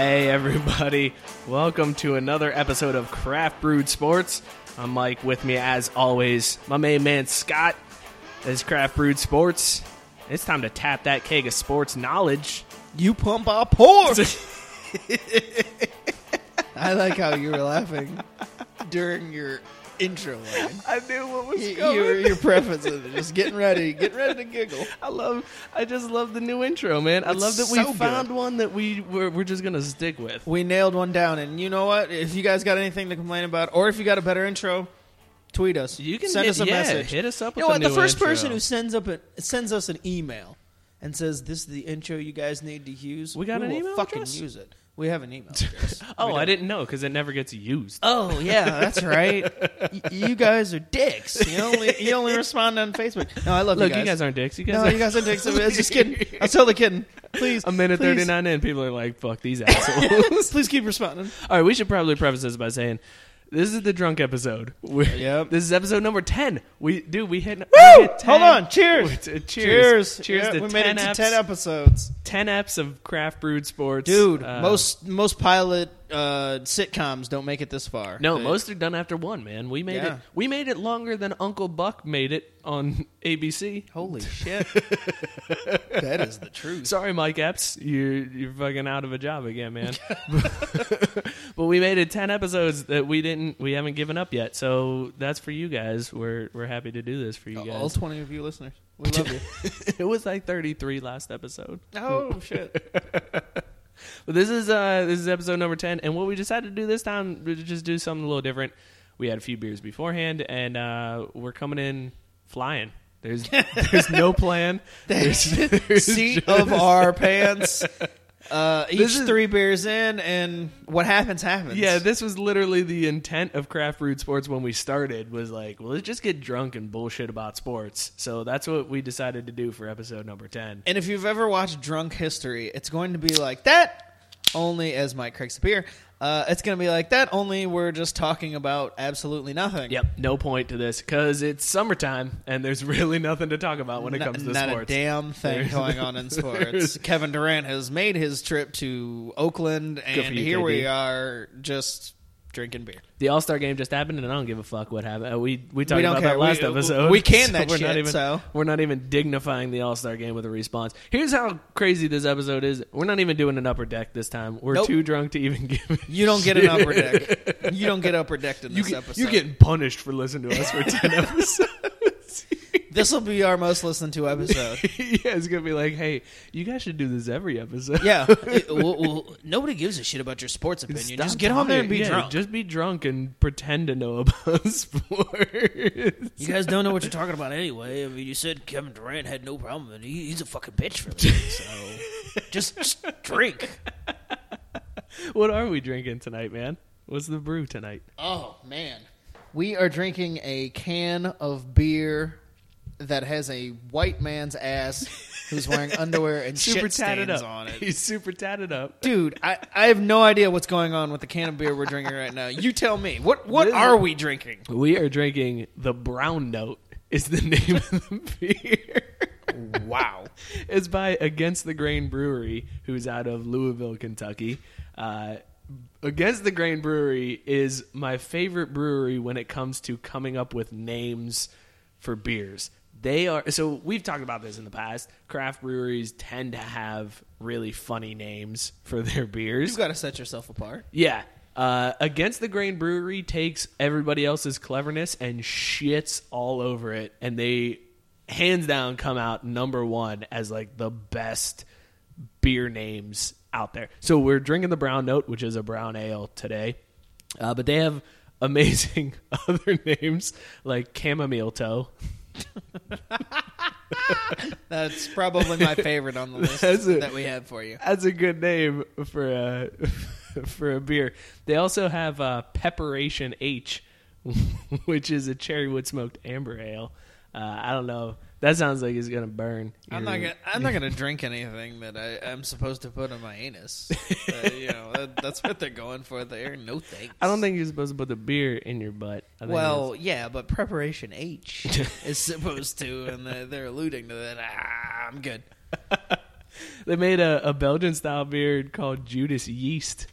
Hey, everybody. Welcome to another episode of Craft Brewed Sports. I'm Mike. With me, as always, my main man Scott. This is Craft Brewed Sports. It's time to tap that keg of sports knowledge. You pump our pour. I like how you were laughing during your intro line. I knew what was You, coming. you're, you're prefacing it, just getting ready, getting ready to giggle. I love. I just love the new intro, man. I It's love that we good. found one that we we're, we're just gonna stick with. We nailed one down, and you know what? If you guys got anything to complain about, or if you got a better intro, tweet us. You can send hit- us a yeah, message. hit us up You know what? The new first intro. person who sends up a, sends us an email and says this is the intro you guys need to use. We got we an will email fucking address? use it. We have an email address. Oh, I didn't know because it never gets used. Oh yeah, that's right. Y- you guys are dicks. You only you only respond on Facebook. No, I love Look, you guys. you guys aren't dicks. You guys no, are you guys are dicks. I was just kidding. I was totally kidding. Please, a minute please, thirty nine in, people are like, "Fuck these assholes." Please keep responding. All right, we should probably preface this by saying this is the drunk episode. Yep. This is episode number ten. We dude, we hit. Woo! we hit 10. Hold on. Cheers. Wait, uh, cheers. Cheers. Cheers Yeah, to we 10 made it to eps. ten episodes, Ten eps of craft brewed sports, dude. Uh, most most pilot uh, sitcoms don't make it this far. No, They- most are done after one. Man, we made Yeah. it. We made it longer than Uncle Buck made it on ABC. Holy shit. that is the truth. Sorry, Mike Epps, you're you're fucking out of a job again, man. but we made it ten episodes that we didn't, we haven't given up yet. So that's for you guys. We're we're happy to do this for you guys. All twenty of you listeners, we love you. it was like thirty three last episode. oh shit. But this is uh this is episode number ten, and what we decided to do this time was just do something a little different. We had a few beers beforehand, and uh, we're coming in flying. There's there's no plan. There's, there's seat just- of our pants. Uh, each is- three beers in, and what happens happens. Yeah, this was literally the intent of Craft Brewed Sports when we started was like, well, let's just get drunk and bullshit about sports. So that's what we decided to do for episode number 10. and if you've ever watched Drunk History, it's going to be like that. Only as Mike cracks the beer, uh, it's going to be like that. Only we're just talking about absolutely nothing. Yep, no point to this because it's summertime and there's really nothing to talk about when it comes to not sports. a damn thing going on in sports. Kevin Durant has made his trip to Oakland, and you, here KD. we are just drinking beer. The All Star game just happened, and I don't give a fuck what happened. Uh, We we talked We about care. that last We- episode. we can that we're shit, Not even, so. we're not even dignifying the All Star game with a response. Here's how crazy this episode is. We're not even doing an upper deck this time. We're Nope. too drunk to even give. it You don't get an upper deck. You don't get upper decked in You this get, episode. you're getting punished for listening to us for ten episodes. This will be our most listened to episode. yeah, it's gonna be like, hey, you guys should do this every episode. Yeah. It- well, well, nobody gives a shit about your sports opinion. Stop Just get on there and be talking. Yeah, drunk. Just be drunk and pretend to know about sports. you guys don't know what you're talking about anyway. I mean, you said Kevin Durant had no problem, and he, he's a fucking bitch for me. So just, just drink. what are we drinking tonight, man? What's the brew tonight? Oh man, we are drinking a can of beer that has a white man's ass who's wearing underwear and Super shit tatted stains up. on it. He's super tatted up. Dude, I, I have no idea what's going on with the can of beer we're drinking right now. You tell me. What what are we drinking? We are drinking the Brown Note. Is the name of the beer? wow. It's by Against the Grain Brewery, who's out of Louisville, Kentucky. Uh, Against the Grain Brewery is my favorite brewery when it comes to coming up with names for beers. They are so we've talked about this in the past. Craft breweries tend to have really funny names for their beers. You've got to set yourself apart. Yeah. Uh, Against the Grain Brewery takes everybody else's cleverness and shits all over it, and they hands down come out number one as like the best beer names out there. So we're drinking the Brown Note, which is a brown ale today, uh, but they have amazing other names like Chamomile Toe. That's probably my favorite on the list it. that we have for you. That's a good name for a for a beer. They also have uh, Pepperation H, which is a cherry wood smoked amber ale. Uh, I don't know. That sounds like it's gonna burn. I'm not gonna. I'm not gonna drink anything that I, I'm supposed to put in my anus. Uh, you know, that, that's what they're going for there. No thanks. I don't think you're supposed to put the beer in your butt. Well, yeah, but preparation H is supposed to, and they're, they're alluding to that. Ah, I'm good. they made a, a Belgian style beer called Judas Yeast.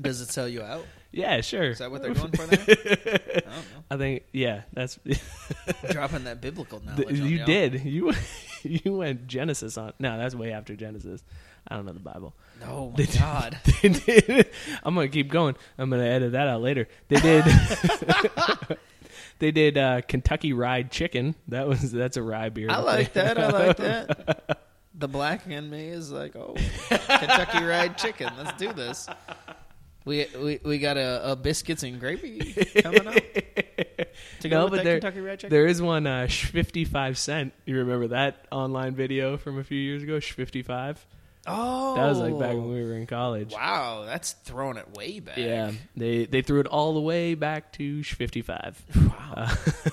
Does it sell you out? Yeah, sure. Is that what they're going for there? I don't know. I think yeah, that's Dropping that biblical knowledge. on you y'all. did. You you went Genesis on. No, that's way after Genesis. I don't know the Bible. No, my god. They did. I'm gonna keep going. I'm gonna edit that out later. They did. they did uh, Kentucky Ryed Chicken. That was that's a rye beer. I like that. I like that. The black in me is like, oh, Kentucky Fried Chicken. Let's do this. We we we got a, a biscuits and gravy coming up to go No, but there, Kentucky Fried Chicken. there is one uh, sh 55 cent. You remember that online video from a few years ago? Sh 55. oh, That was like back when we were in college. Wow, that's throwing it way back. Yeah, they they threw it all the way back to sh 55.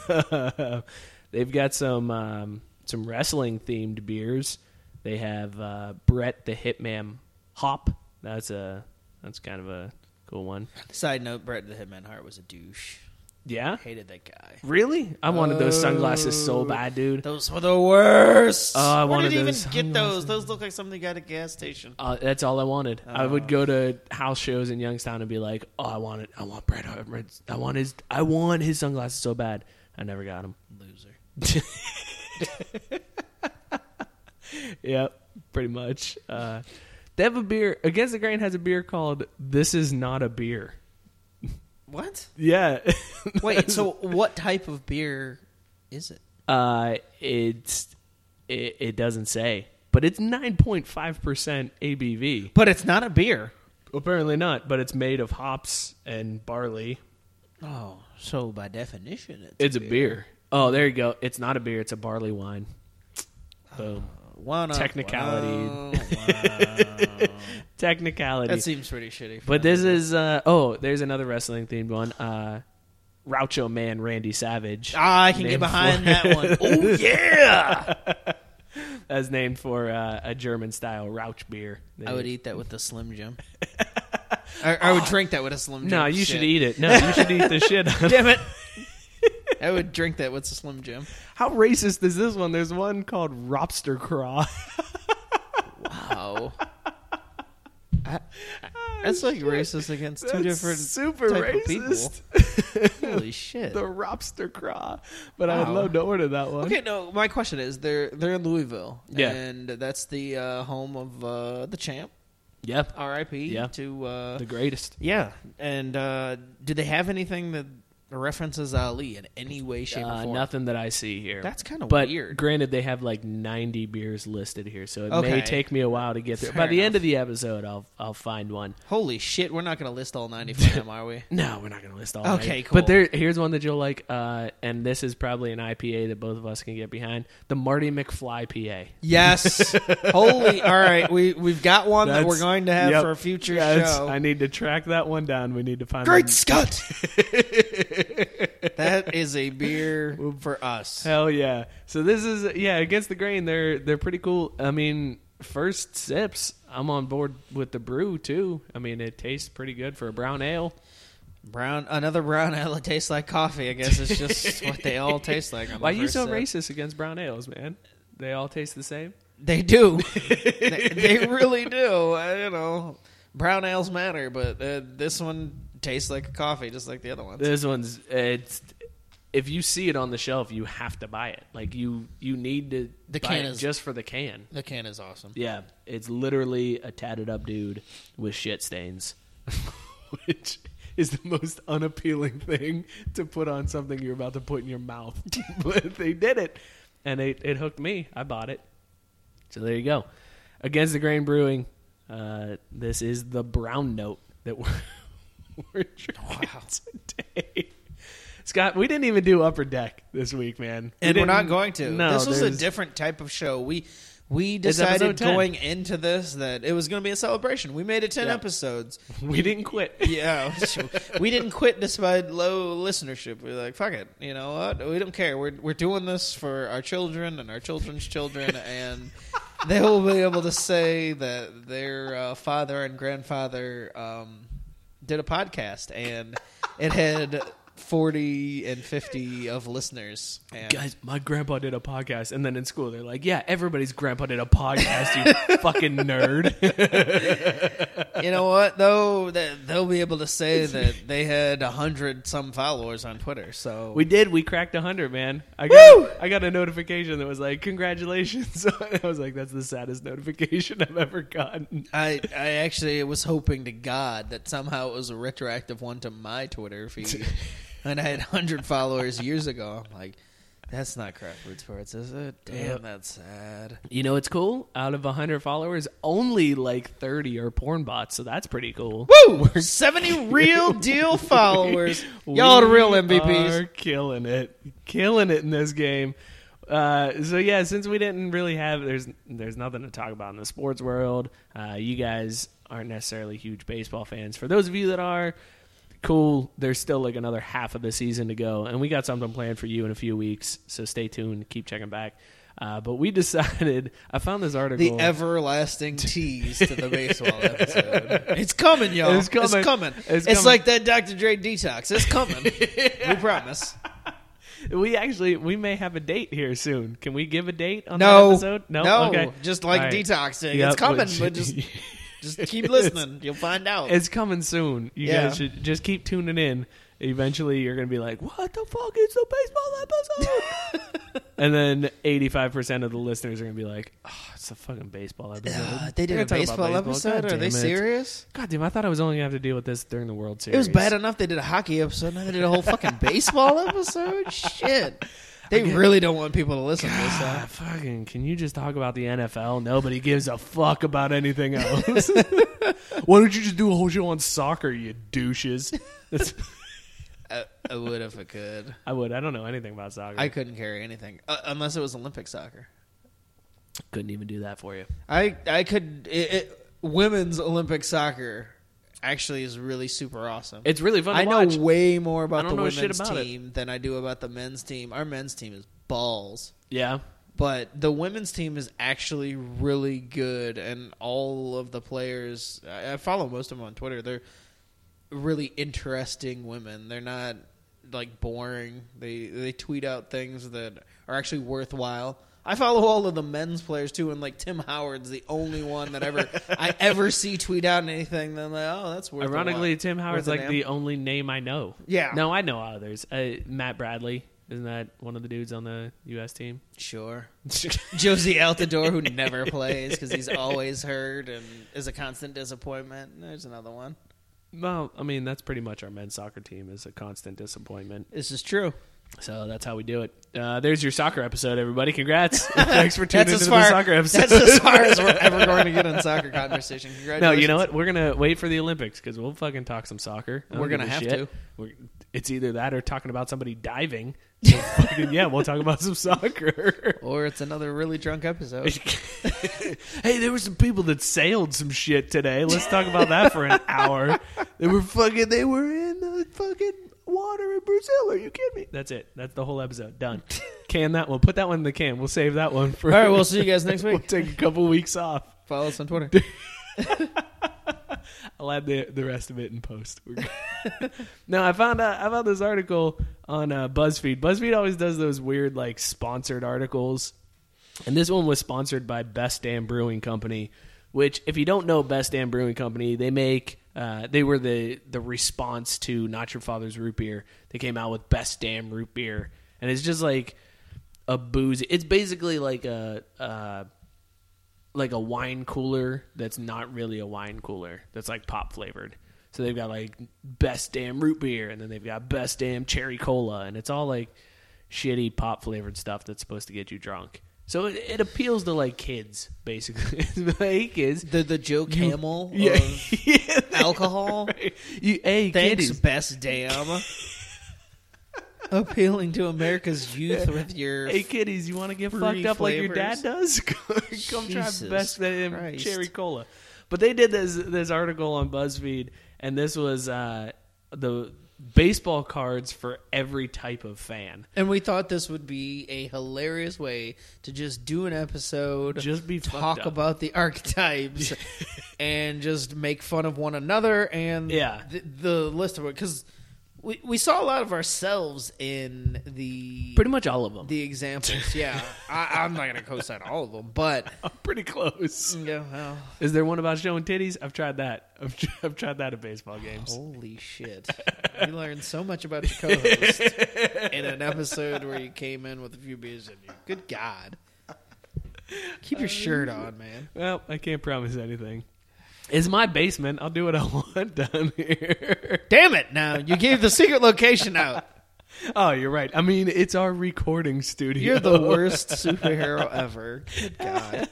Wow. they've got some um, some wrestling themed beers. They have uh, Brett the Hitman Hop. That's a that's kind of a cool one. Side note: Bret the Hitman Hart was a douche. Yeah, Hated that guy. really? I wanted those sunglasses so bad, dude. Those were the worst. Oh, I Where wanted did you even those get those? Those look like something you got at a gas station. Uh, that's all I wanted. I would go to house shows in Youngstown and be like, "Oh, I want it. I want Bret Hart. I want his. I want his sunglasses so bad." I never got them. Loser. Yep, pretty much. Uh, they have a beer. Against the Grain has a beer called "This Is Not a Beer." What? Yeah. Wait. So, what type of beer is it? uh, it's it, it doesn't say, but it's nine point five percent ABV. But it's not a beer. Apparently not, but it's made of hops and barley. Oh, so by definition, it's, It's a beer. Oh, there you go. It's not a beer. It's a barley wine. Boom. Technicality. Wow. Technicality. that seems pretty shitty. But this is uh oh, there's another wrestling themed one. Uh Raucho Man Randy Savage. Ah, I can get behind for- that one. Oh yeah, That's named for uh, a German style Rauch beer. I would eat that with a Slim Jim. I, I would drink that with a Slim Jim. No, you should eat it. No, you should eat the shit out of it. Damn it! I would drink that with a Slim Jim. How racist is this one? There's one called Robster Craw. Wow. I- that's like racist against two That's different super type of racist. people. Holy shit! the Robster Craw. But I'd Wow. love to order that one. Okay, no. My question is, they're they're in Louisville, Yeah. and that's the uh, home of uh, the champ. Yep. R.I.P. Yeah. to uh, The greatest. yeah. And uh, do they have anything that references Ali in any way, shape, Uh, or form? nothing that I see here. That's kinda but weird. Granted, they have like 90 beers listed here, so it may take me a while to get there. Fair By the end enough. of the episode, I'll I'll find one. Holy shit! We're not going to list all ninety for them, are we? No, we're not going to list all. Okay, 90. cool. But there, here's one that you'll like, uh, and this is probably an IPA that both of us can get behind: the Marty McFly PA. Yes. Holy. All right. We we've got one that we're That's- going to have yep. for a future show. I need to track that one down. We need to find. Great. Scott! that is a beer for us. Hell yeah! So this is yeah against the grain. They're they're pretty cool. I mean, first sips, I'm on board with the brew too. I mean, it tastes pretty good for a brown ale. Brown, another brown ale that tastes like coffee. I guess it's just what they all taste like. Why are you so sip. racist against brown ales, man? they all taste the same. They do. they, they really do. Uh, you know, brown ales matter, but uh, this one tastes like a coffee, just like the other ones. This one's it's if you see it on the shelf, you have to buy it. Like you you need to The buy can is- just for the can. The can is awesome. Yeah, it's literally a tatted up dude with shit stains, which is the most unappealing thing to put on something you're about to put in your mouth. but they did it, and it, it hooked me. I bought it. So there you go. Against the Grain Brewing, uh, this is the brown note that we're, we're drinking today. Scott, we didn't even do Upper Deck this week, man. We and we're not going to. No, this was a different type of show. We we decided going into this that it was going to be a celebration. We made it ten Yeah. episodes. We didn't quit. Yeah, we didn't quit despite low listenership. We're like, fuck it. You know what? We don't care. We're we're doing this for our children and our children's children, and they will be able to say that their uh, father and grandfather um, did a podcast, and it had forty and fifty of listeners. And Guys, my grandpa did a podcast, and then in school they're like, "Yeah, everybody's grandpa did a podcast, you fucking nerd." you know what though? That they'll be able to say that they had a hundred some followers on Twitter. So we did. We cracked hundred, man. I got I got a notification that was like, "Congratulations!" I was like, "That's the saddest notification I've ever gotten." I I actually was hoping to God that somehow it was a retroactive one to my Twitter feed, and I had hundred followers years ago. I'm like, that's not crap root sports, is it? Damn, Yep. that's sad. You know, it's cool. Out of hundred followers, only like thirty are porn bots, so that's pretty cool. Woo! Seventy real deal followers. Y'all are real MVPs. Are killing it, killing it in this game. Uh, so yeah, since we didn't really have there's there's nothing to talk about in the sports world. Uh, you guys aren't necessarily huge baseball fans. For those of you that are, cool. There's still like another half of the season to go, and we got something planned for you in a few weeks. So stay tuned. Keep checking back. Uh, but we decided. I found this article. The everlasting tease to the baseball episode. It's coming, y'all. It's coming. It's coming. It's It's, coming. like that Dr. Dre detox. It's coming. we promise. we actually we may have a date here soon. Can we give a date on No. that episode? No, No. Okay. Just like right. detoxing. Yep, it's coming, but just just keep listening. You'll find out. It's coming soon. You Yeah. guys should just keep tuning in. Eventually, you're going to be like, "What the fuck is the baseball episode?" and then 85 percent of the listeners are going to be like, "Oh, it's a fucking baseball episode." Uh, they did They're a gonna talk baseball, about episode. God Are they it. serious? God damn! I thought I was only going to have to deal with this during the World Series. It was bad enough they did a hockey episode. Now they did a whole fucking baseball episode. Shit. They really don't want people to listen to this. Huh? fucking! Can you just talk about the NFL? Nobody gives a fuck about anything else. Why don't you just do a whole show on soccer, you douches? I, I would if I could. I would. I don't know anything about soccer. I couldn't carry anything uh, unless it was Olympic soccer. couldn't even do that for you. I I could. It, it, women's Olympic soccer actually is really super awesome. It's really fun. To I know watch. way more about the women's about it. team than I do about the men's team. Our men's team is balls. Yeah. But the women's team is actually really good, and all of the players I, I follow most of them on Twitter. They're really interesting women. They're not like boring. They they tweet out things that are actually worthwhile. I follow all of the men's players too, and like Tim Howard's the only one that ever I ever see tweet out anything. Then like, oh, that's worth. Ironically, Tim Howard's worth like the only name I know. Yeah. No, I know others. Uh, Matt Bradley. Isn't that one of the dudes on the U.S. team? Sure. Jozy Altidore, who never plays because he's always hurt and is a constant disappointment. There's another one. well, I mean, that's pretty much our men's soccer team is a constant disappointment. This is true. So that's how we do it. Uh, there's your soccer episode, everybody. Congrats. Thanks for tuning into as the soccer episode. That's as far as we're ever going to get in soccer conversation. No, you know what? We're gonna wait for the Olympics because we'll fucking talk some soccer. We're gonna have shit. to. We're, it's either that or talking about somebody diving. So fucking, yeah, we'll talk about some soccer. Or it's another really drunk episode. hey, there were some people that sailed some shit today. Let's talk about that for an hour. They were fucking. They were in the fucking water in Brazil. Are you kidding me? That's it. That's the whole episode. Done. Can that one. Put that one in the can. We'll save that one for. All right, we'll see you guys next week. We'll take a couple weeks off. Follow us on Twitter. I'll add the the rest of it in post. We're no, I found out I found this article on uh, BuzzFeed. BuzzFeed always does those weird like sponsored articles And this one was sponsored by Best Damn Brewing Company, which, if you don't know Best Damn Brewing Company, they make uh, they were the the response to Not Your Father's Root Beer. They came out with Best Damn Root Beer, and it's just like a boozy. It's basically like a uh, like a wine cooler that's not really a wine cooler. That's like pop flavored. So they've got like Best Damn Root Beer, and then they've got Best Damn Cherry Cola, and it's all like shitty pop flavored stuff that's supposed to get you drunk. So it, it appeals to like kids, basically. hey kids, The the Joe Camel yeah, of yeah, alcohol. you, hey Thanks, kiddies. best damn. Appealing to America's youth with your Hey kiddies, you want to get fucked up like your dad does? Come try best damn cherry cola. But they did this this article on BuzzFeed, and this was uh, the baseball cards for every type of fan. And we thought this would be a hilarious way to just do an episode, Just be talk about the archetypes, and just make fun of one another and Yeah. the, the list of it because we we saw a lot of ourselves in the Pretty much all of them. the examples. Yeah, I, I'm not gonna co-sign all of them, but I'm pretty close. yeah, well, Is there one about showing titties? I've tried that. I've, tr- I've tried that at baseball games. holy shit, you learned so much about your co-host in an episode where you came in with a few beers in you. Good God. Keep your shirt on, man. Well, I can't promise anything. It's my basement. I'll do what I want down here. Damn it! Now you gave the secret location out. Oh, you're right. I mean, it's our recording studio. You're the worst superhero ever. Good God.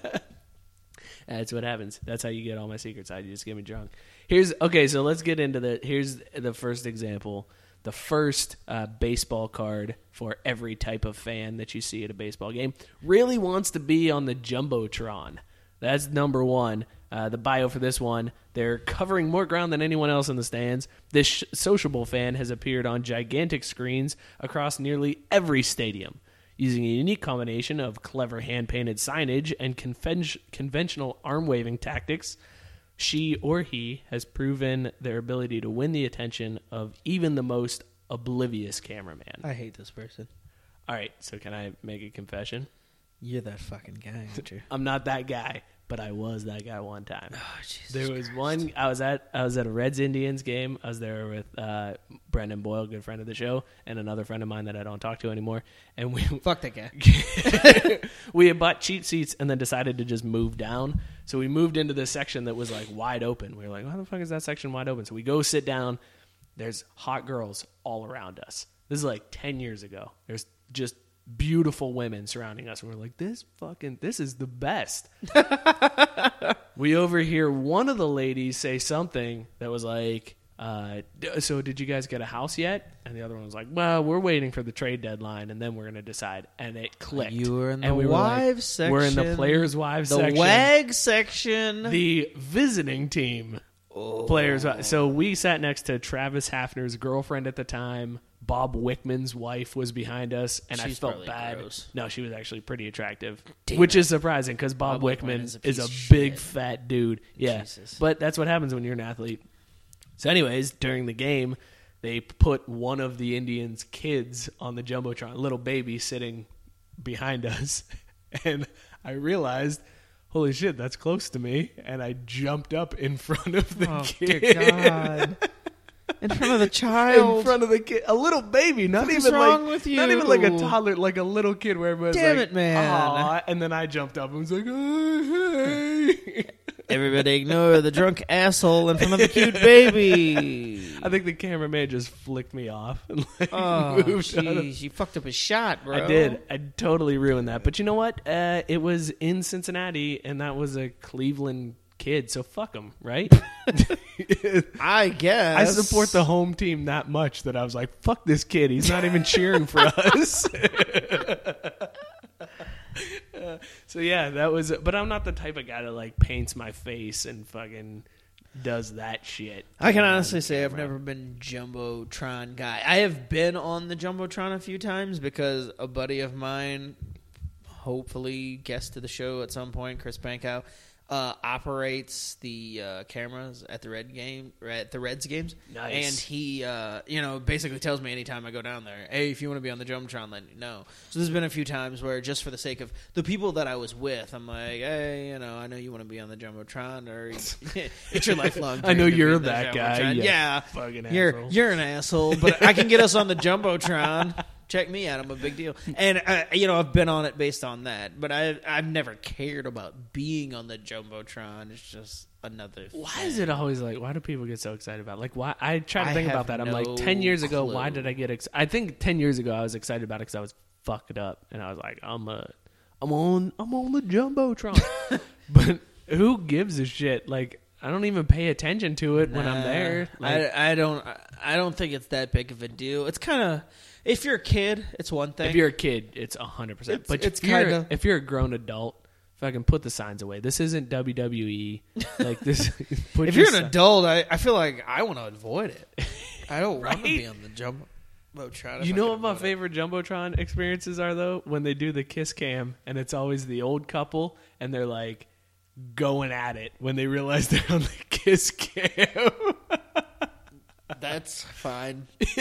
That's what happens. That's how you get all my secrets. I just get me drunk. Here's okay. So let's get into the. Here's the first example. The first uh, baseball card for every type of fan that you see at a baseball game really wants to be on the jumbotron. That's number one. Uh, the bio for this one: they're covering more ground than anyone else in the stands. This sh- sociable fan has appeared on gigantic screens across nearly every stadium using a unique combination of clever hand painted signage and conven- conventional arm waving tactics. She or he has proven their ability to win the attention of even the most oblivious cameraman. I hate this person. All right, so can I make a confession? You're that fucking guy, aren't you? I'm not that guy, but I was that guy one time. Oh, there was one I was at I was at a Reds Indians game. I was there with uh, Brendan Boyle, good friend of the show, and another friend of mine that I don't talk to anymore. And we Fuck that guy. we had bought cheap seats and then decided to just move down. So we moved into this section that was like wide open. We were like, "Why the fuck is that section wide open?" So we go sit down. There's hot girls all around us. This is like ten years ago. There's just beautiful women surrounding us. And we're like, "This fucking this is the best." we overhear one of the ladies say something that was like, uh, "So did you guys get a house yet?" And the other one was like, "Well, we're waiting for the trade deadline, and then we're gonna decide." And it clicked. You were in the And the we wives We're in the players' wives The section. wag section. The visiting team players. So we sat next to Travis Hafner's girlfriend at the time. Bob Wickman's wife was behind us, and I felt bad. gross. No, she was actually pretty attractive, Damn which it. is surprising because Bob, Bob Wickman Wickman is is a a, piece of big shit. fat dude. Yeah, Jesus. but that's what happens when you're an athlete. So, anyways, during the game, they put one of the Indians' kids on the jumbotron, a little baby sitting behind us, and I realized, holy shit, that's close to me, and I jumped up in front of the oh, kid. In front of the child, In front of the kid, a little baby, not is even wrong like, not even like a toddler, like a little kid, where everybody's Damn like, it, man. And then I jumped up and was like, oh, hey. Everybody ignore the drunk asshole in front of the cute baby. I think the cameraman just flicked me off and like Oh, moved jeez. You fucked up a shot, bro. I did. I totally ruined that. But you know what? Uh, it was in Cincinnati, and that was a Cleveland kid, so fuck them, right? I guess. I support the home team that much that I was like, fuck this kid. He's not even cheering for us. Uh, so yeah, that was. But I'm not the type of guy that like paints my face and fucking does that shit. I can on honestly say I've never been jumbotron guy. I have been on the jumbotron a few times because a buddy of mine, hopefully guest to the show at some point, Chris Bankow, uh, operates the uh, cameras at the red game at the Reds games. Nice. And he, uh, you know, basically tells me anytime I go down there, "Hey, if you want to be on the jumbotron, let me know." So there's been a few times where, just for the sake of the people that I was with, I'm like, "Hey, you know, I know you want to be on the jumbotron, or it's your lifelong." I know you're that guy, Jumbotron." you Yeah, fucking you're asshole. you're an asshole, but I can get us on the jumbotron. Check me out. I'm a big deal, and uh, you know I've been on it based on that. But I I've never cared about being on the jumbotron. It's just another. Why thing. is it always like? Why do people get so excited about? it? Like, why? I try to I think about that. I'm like, ten years ago, why did I get? Ex- I think ten years ago I was excited about it because I was fucked up, and I was like, I'm a, I'm on, I'm on the jumbotron. but who gives a shit? Like, I don't even pay attention to it when I'm there. Like, I I don't I don't think it's that big of a deal. It's kind of if you're a kid, it's one thing. if you're a kid, it's hundred percent. It's- But it's if you're kinda- if you're a grown adult, fucking put the signs away. This isn't WWE. Like this. put if your you're an si- adult, I, I feel like I want to avoid it. I don't want to be on the jumbotron. if You I know what my favorite jumbotron experiences are though? When they do the kiss cam and it's always the old couple and they're like going at it when they realize they're on the kiss cam. That's fine.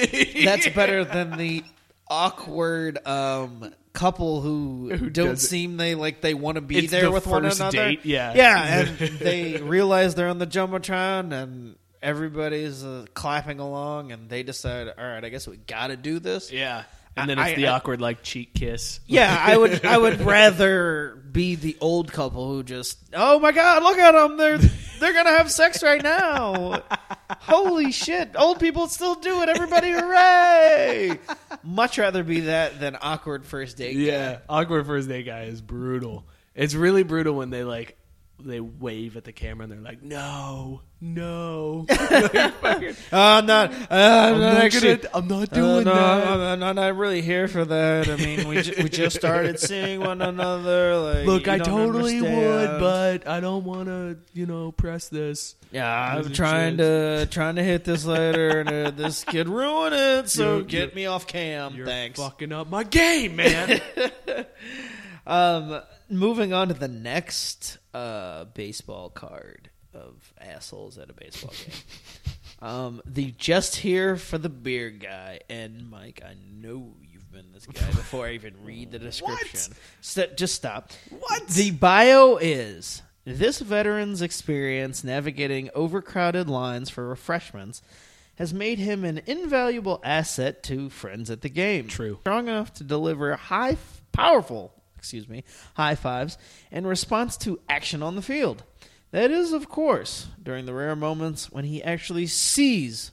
That's better than the awkward um, couple who, Who don't does it. seem they like they want to be It's there the with one another. date, yeah. yeah, and they realize they're on the jumbotron and everybody's uh, clapping along, and they decide, all right, I guess we got to do this. yeah. And then I- it's the I- awkward like cheek kiss. Yeah, I would. I would rather be the old couple who just. Oh my God! Look at them. They're they're gonna have sex right now. Holy shit! Old people still do it. Everybody, hooray! Much rather be that than awkward first date. guy. Yeah, awkward first date guy is brutal. It's really brutal when they like they wave at the camera and they're like, "No, no, Uh, I'm not. Uh, I'm, not, not actually. gonna, I'm not uh, doing no, that." I'm, I'm not really here for that. I mean, we ju- we just started seeing one another. Like, Look, I totally would, but I don't want to, you know, press this. Yeah, I'm trying to trying to hit this later, and uh, this kid ruin it. So You're- get you're- me off cam. You're Thanks. fucking up my game, man. Um, moving on to the next uh, baseball card of assholes at a baseball game. um, the just here for the beer guy, and Mike, I know you've been this guy before I even read the description. St- just stop. What the bio is? This veteran's experience navigating overcrowded lines for refreshments has made him an invaluable asset to friends at the game. True. Strong enough to deliver high, powerful, excuse me, high fives in response to action on the field. That is, of course, during the rare moments when he actually sees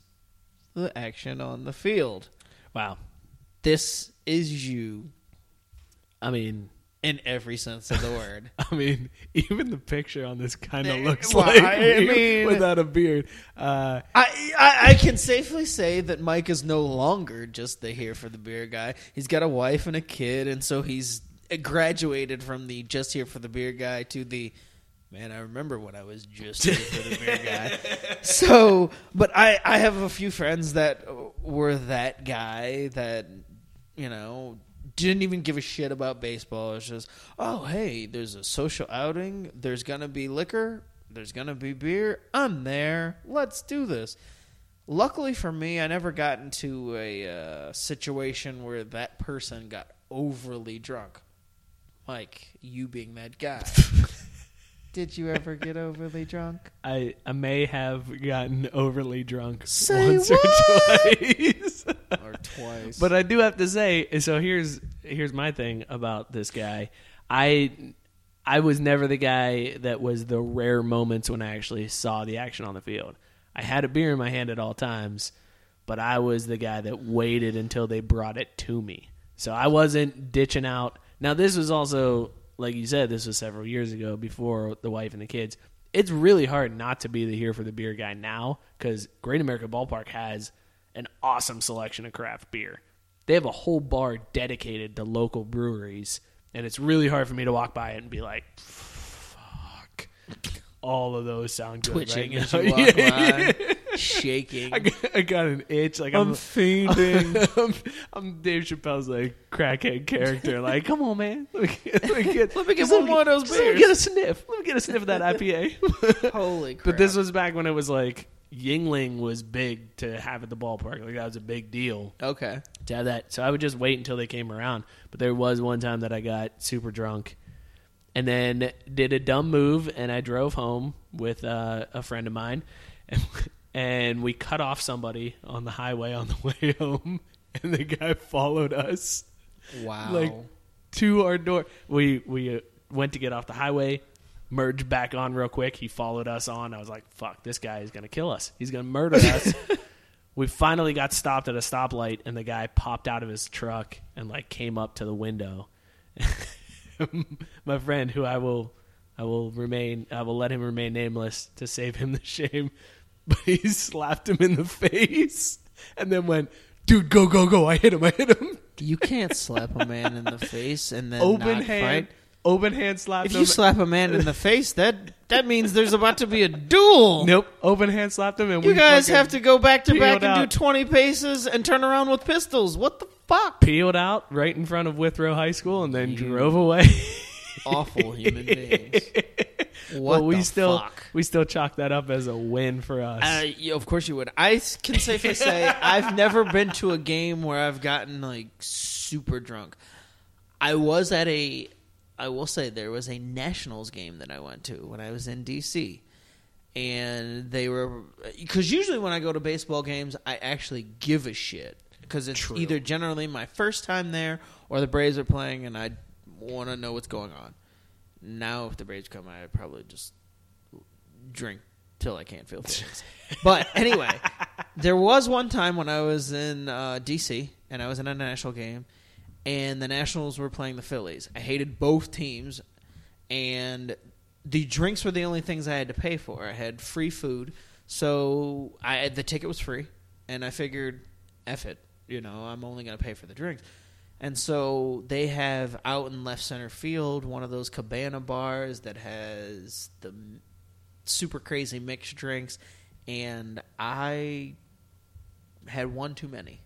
the action on the field. wow. This is you I mean, in every sense of the word. I mean, even the picture on this kind of Eh, looks well, like I me mean- without a beard. Uh, I, I I can safely say that Mike is no longer just the here for the beer guy. He's got a wife and a kid, and so he's graduated from the just here for the beer guy to the man. I remember when I was just here for the beer guy. So, but I I have a few friends that were that guy that you know didn't even give a shit about baseball. It's just, oh hey, there's a social outing. There's gonna be liquor. There's gonna be beer. I'm there. Let's do this. Luckily for me, I never got into a uh, situation where that person got overly drunk. Mike, you being that guy. Did you ever get overly drunk? I I may have gotten overly drunk Say once what? or twice. Or twice. But I do have to say, so here's here's my thing about this guy. I I was never the guy that was the rare moments when I actually saw the action on the field. I had a beer in my hand at all times, but I was the guy that waited until they brought it to me. So I wasn't ditching out. Now this was also like you said, this was several years ago before the wife and the kids. It's really hard not to be the here for the beer guy now because Great America Ballpark has an awesome selection of craft beer. They have a whole bar dedicated to local breweries, and it's really hard for me to walk by it and be like, "Fuck." All of those sound good twitching right as you walk by. Shaking. I got, I got an itch. Like I'm I'm, fiending. I'm, I'm Dave Chappelle's like crackhead character. Like, come on, man. Let me get, let me get, Let me get one more of those just Let me get a sniff. Let me get a sniff of that IPA. Holy crap! but this was back when it was like Yuengling was big to have at the ballpark. Like that was a big deal okay. to have that. So I would just wait until they came around. But there was one time that I got super drunk and then did a dumb move and I drove home with uh, a friend of mine and, and we cut off somebody on the highway on the way home and the guy followed us Wow. like to our door. We we uh, went to get off the highway, merged back on real quick. He followed us on. I was like, "Fuck, this guy is gonna kill us. He's gonna murder us." we finally got stopped at a stoplight, and the guy popped out of his truck and like came up to the window. My friend, who I will, I will remain, I will let him remain nameless to save him the shame. But he slapped him in the face and then went, "Dude, go, go, go! I hit him! I hit him!" you can't slap a man in the face and then open hand, fight. open hand slapped If him. you slap a man in the face, that that means there's about to be a duel. nope, open hand slapped him, and You we guys have to go back to back and out. do 20 paces and turn around with pistols. What the fuck? peeled out right in front of Withrow High School, and then drove away. Awful human beings. What well, we still fuck? we still chalk that up as a win for us. Uh, yeah, of course you would. I can safely say I've never been to a game where I've gotten like super drunk. I was at a, I will say there was a Nationals game that I went to when I was in DC, and they were because usually when I go to baseball games I actually give a shit because it's either generally my first time there or the Braves are playing and I want to know what's going on. Now if the Braves come, I probably just drink till I can't feel feelings. but anyway, there was one time when I was in uh, DC and I was in a national game, and the Nationals were playing the Phillies. I hated both teams, and the drinks were the only things I had to pay for. I had free food, so I the ticket was free, and I figured, "F it," you know, I'm only going to pay for the drinks. And so they have out in left center field one of those cabana bars that has the super crazy mixed drinks, and I had one too many.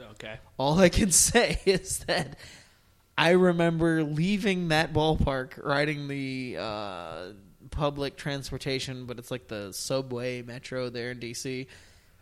okay, All I can say is that I remember leaving that ballpark, riding the uh, public transportation, but it's like the subway metro there in DC,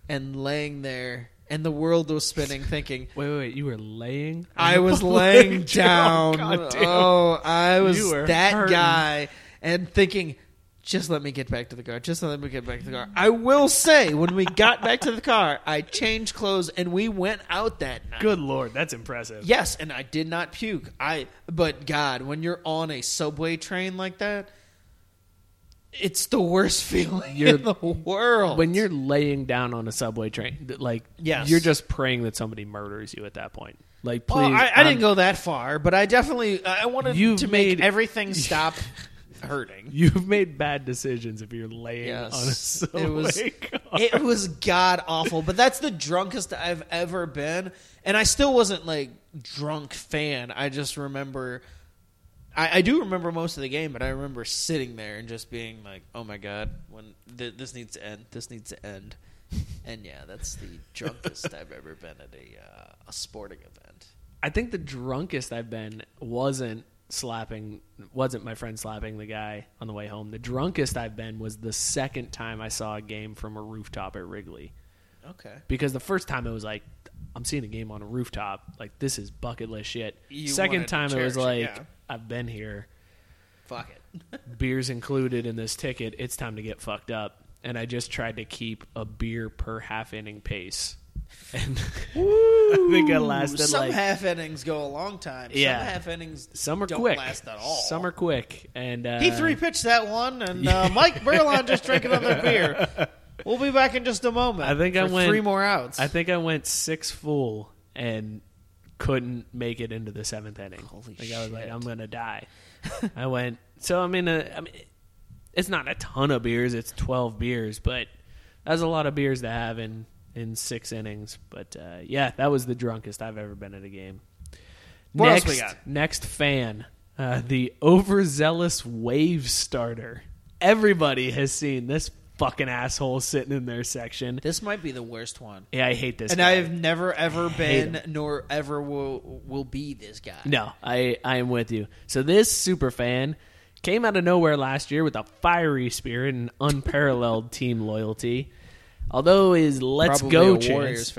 and laying there, and the world was spinning, thinking, wait, wait, wait, you were laying. I was laying down. goddamn. Oh, I was You were that hurting. guy, and thinking, just let me get back to the car. Just let me get back to the car. I will say, when we got back to the car, I changed clothes and we went out that night. Good lord, that's impressive. Yes, and I did not puke. I but God, when you're on a subway train like that, it's the worst feeling You're- in the world. When you're laying down on a subway train, like Yes. you're just praying that somebody murders you at that point. Like, please, well, I, I didn't go that far, but I definitely I wanted to make everything stop hurting. You've made bad decisions if you're laying Yes. on a subway it was car. it was god awful. But that's the drunkest I've ever been, and I still wasn't like drunk fan. I just remember. I, I do remember most of the game, but I remember sitting there and just being like, "Oh my god, when th- this needs to end, this needs to end." And yeah, that's the drunkest I've ever been at a uh, a sporting event. I think the drunkest I've been wasn't slapping wasn't my friend slapping the guy on the way home. The drunkest I've been was the second time I saw a game from a rooftop at Wrigley. Okay, Because the first time it was like I'm seeing a game on a rooftop, like this is bucket list shit. You second time it was like yeah. I've been here, fuck it. beers included in this ticket. It's time to get fucked up. And I just tried to keep a beer per half inning pace. And I think I lasted Some like half innings go a long time. Yeah. Some half innings Some are don't quick. last at all. Some are quick, and uh, He three pitched that one, and uh, Mike Berlon just drank another beer. We'll be back in just a moment. I think I went three more outs. I think I went six full and couldn't make it into the seventh inning. Holy like I was like. I'm gonna die. I went. So I mean, uh, I mean, it's not a ton of beers. It's twelve beers, but that's a lot of beers to have in in six innings. But uh, yeah, that was the drunkest I've ever been at a game. What else next, we got? Next fan, uh, the overzealous wave starter. Everybody has seen this fucking assholes sitting in their section. This might be the worst one. Yeah, I hate this. And guy. I've never ever been nor ever will will be this guy. No, I I am with you. So this super fan came out of nowhere last year with a fiery spirit and unparalleled team loyalty. Although his let's Probably go chance,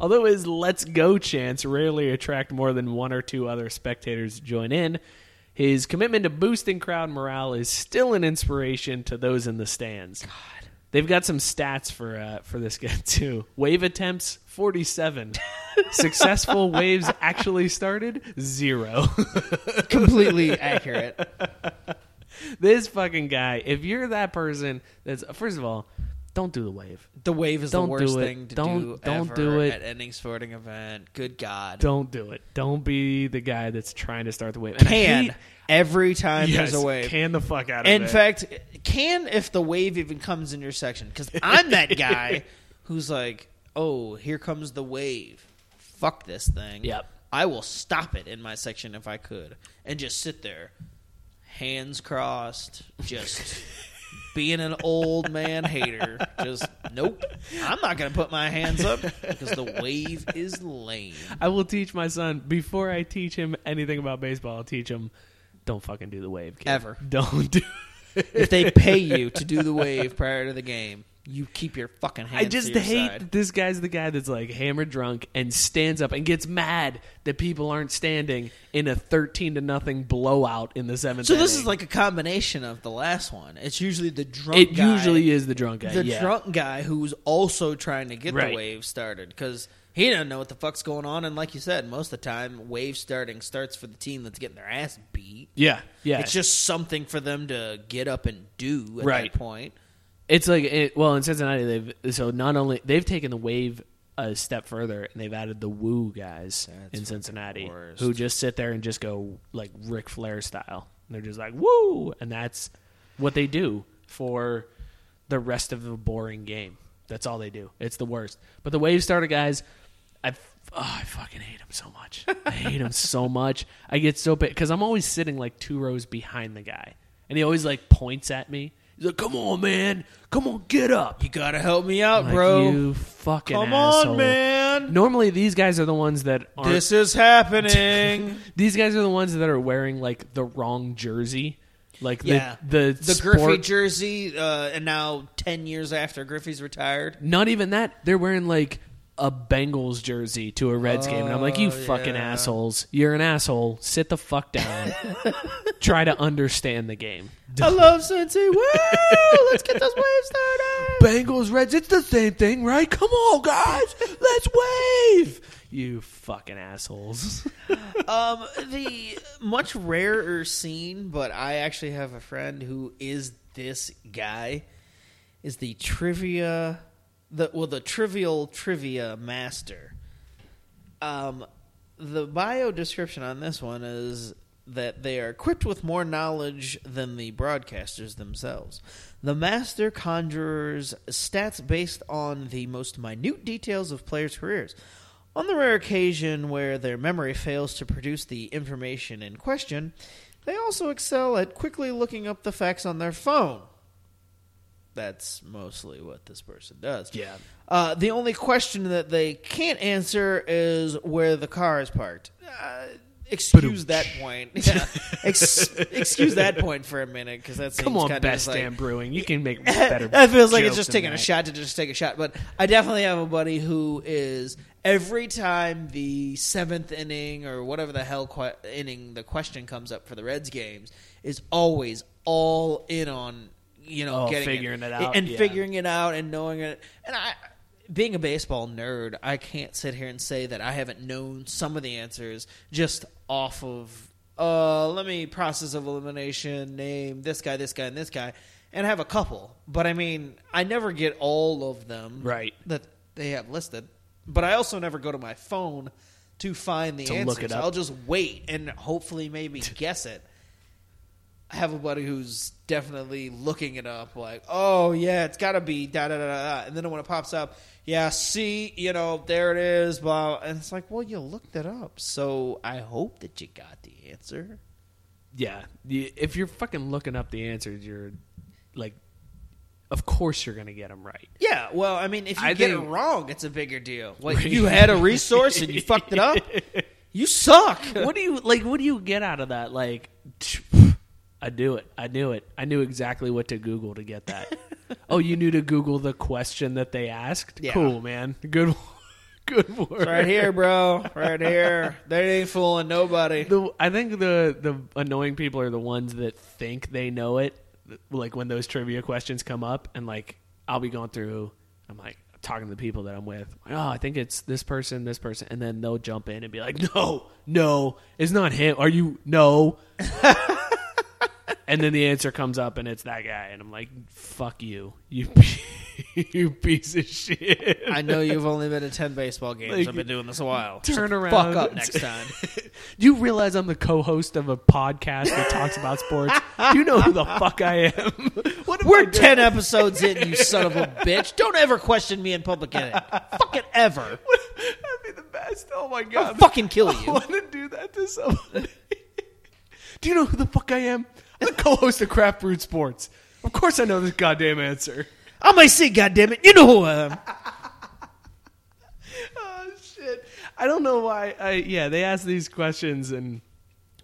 although his let's go chance rarely attract more than one or two other spectators to join in, his commitment to boosting crowd morale is still an inspiration to those in the stands. God. They've got some stats for uh, for this guy too. Wave attempts forty seven. Successful waves actually started zero. Completely accurate. this fucking guy. If you're that person, that's first of all, don't do the wave. The wave is Don't the worst do thing to Don't- do don't ever do it. at any sporting event. Good God. Don't do it. Don't be the guy that's trying to start the wave. And Can hate- every time yes, there's a wave. Can the fuck out of In it. In fact, can if the wave even comes in your section. Because I'm that guy who's like, oh, here comes the wave. Fuck this thing. Yep. I will stop it in my section if I could and just sit there, hands crossed, just being an old man hater. Just, nope. I'm not going to put my hands up because the wave is lame. I will teach my son before I teach him anything about baseball. I'll teach him don't fucking do the wave, kid. Ever. Don't do. If they pay you to do the wave prior to the game, you keep your fucking hands I just hate side. that this guy's the guy that's like hammered drunk and stands up and gets mad that people aren't standing in a thirteen to nothing blowout in the seventh. So this inning. is like a combination of the last one. It's usually the drunk. it guy, usually is the drunk guy. the yeah. drunk guy who's also trying to get Right. the wave started because he doesn't know what the fuck's going on. And like you said, most of the time, wave starting starts for the team that's getting their ass beat. Yeah, yeah. It's just something for them to get up and do at Right. that point. It's like it, well in Cincinnati they've so not only they've taken the wave a step further and they've added the woo guys in Cincinnati who just sit there and just go like Ric Flair style. And they're just like woo, and that's what they do for the rest of the boring game. That's all they do. It's the worst. But the wave starter guys, I oh, I fucking hate them so much. I hate them so much. I get so bad because I'm always sitting like two rows behind the guy, and he always like points at me. He's like, "Come on, man! Come on, get up!" You gotta help me out, Like, bro. You fucking Come asshole. on, man. Normally, these guys are the ones that aren't. This is happening. these guys are the ones that are wearing like the wrong jersey, like the yeah, the the sport- Griffey jersey, uh, and now ten years after Griffey's retired. Not even that. They're wearing like a Bengals jersey to a Reds game, and I'm like, you Oh, fucking yeah. assholes! You're an asshole. Sit the fuck down. Try to understand the game. I love Cincy. Woo! Let's get those waves started. Bengals, Reds, it's the same thing, right? Come on, guys, let's wave. You fucking assholes. Um, the much rarer scene, but I actually have a friend who is this guy. Is the trivia, the well, the trivial trivia master. Um, the bio description on this one is that they are equipped with more knowledge than the broadcasters themselves. The master conjures stats based on the most minute details of players' careers. On the rare occasion where their memory fails to produce the information in question, they also excel at quickly looking up the facts on their phone. That's mostly what this person does. Yeah. Uh, the only question that they can't answer is where the car is parked. Uh, excuse that point. Yeah. Ex- excuse that point for a minute because that's Come on, Best like, Damn Brewing. You can make better. that feels like it's just taking a shot to just take a shot. But I definitely have a buddy who is every time the seventh inning or whatever the hell que- inning the question comes up for the Reds games is always all in on you know Oh, getting figuring it out, and yeah. figuring it out and knowing it. And I, being a baseball nerd, I can't sit here and say that I haven't known some of the answers just off of. Uh, let me process of elimination, name this guy, this guy, and this guy, and I have a couple. But I mean, I never get all of them Right. that they have listed. But I also never go to my phone to find the To answers. it. I'll just wait and hopefully maybe guess it. I have a buddy who's definitely looking it up, like, oh yeah, it's got to be da da da da, and then when it pops up, yeah, see, you know, there it is, blah, and it's like, well, you looked it up, so I hope that you got the answer. Yeah. If you're fucking looking up the answers, you're like, of course you're gonna get them right. Yeah, well, I mean, if you I get think- it wrong, it's a bigger deal. Like you had a resource and you fucked it up, you suck. what do you like? What do you get out of that? Like, I knew it. I knew it. I knew exactly what to Google to get that. oh, you knew to Google the question that they asked. Yeah. Cool, man. Good, good work. It's right here, bro. Right here. They ain't fooling nobody. The, I think the the annoying people are the ones that think they know it. Like when those trivia questions come up, and like I'll be going through, I'm like talking to the people that I'm with. Like, oh, I think it's this person, this person, and then they'll jump in and be like, "No, no, it's not him. Are you no?" and then the answer comes up, and it's that guy, and I'm like, "Fuck you, you, you piece of shit." I know you've only been to ten baseball games. Like, I've been doing this a while. turn So around. Fuck up next time. Do you realize I'm the co-host of a podcast that talks about sports? Do you know who the fuck I am? What We're ten episodes in, you son of a bitch. Don't ever question me in public. Fucking ever. That'd be the best. Oh my god. I'll fucking kill I you. want to do that to somebody. do you know who the fuck I am? I'm the co-host of Craft Brewed Sports. Of course, I know this goddamn answer. I might say, goddammit, you know who I am. oh shit! I don't know why. I yeah, they ask these questions and.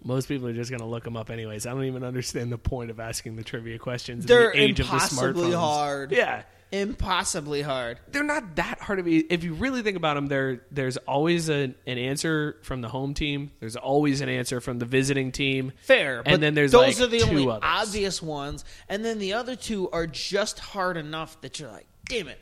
Most people are just going to look them up anyways. I don't even understand the point of asking the trivia questions. They're the age of the impossibly smartphones. hard. Yeah, Impossibly hard. they're not that hard to be. If you really think about them, there there's always a, an answer from the home team. There's always an answer from the visiting team. Fair, and but then there's those like are the only others. obvious ones, and then the other two are just hard enough that you're like, damn it.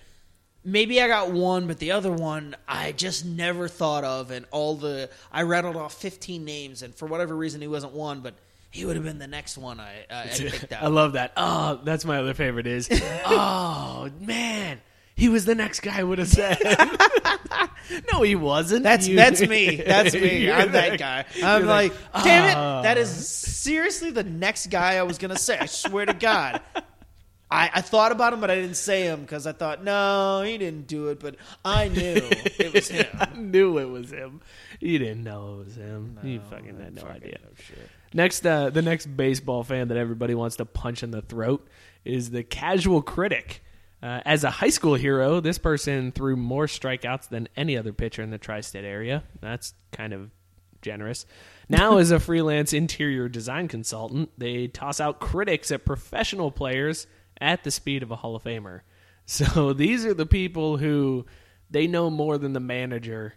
Maybe I got one, but the other one I just never thought of, and all the I rattled off 15 names, and for whatever reason he wasn't one, but he would have been the next one I, I, I picked out. I love that. Oh, that's my other favorite. Is oh man, he was the next guy I would have said. no, he wasn't. That's You- that's me. That's me. I'm that guy. I'm like, like, damn it. "Ah." That is seriously the next guy I was gonna say. I swear to God. I, I thought about him, but I didn't say him because I thought, no, he didn't do it. But I knew it was him. I knew it was him. You didn't know it was him. you fucking had no idea. Next, uh, the next baseball fan that everybody wants to punch in the throat is the casual critic. Uh, as a high school hero, this person threw more strikeouts than any other pitcher in the tri-state area. That's kind of generous. Now, as a freelance interior design consultant, they toss out critics at professional players at the speed of a Hall of Famer. So these are the people who they know more than the manager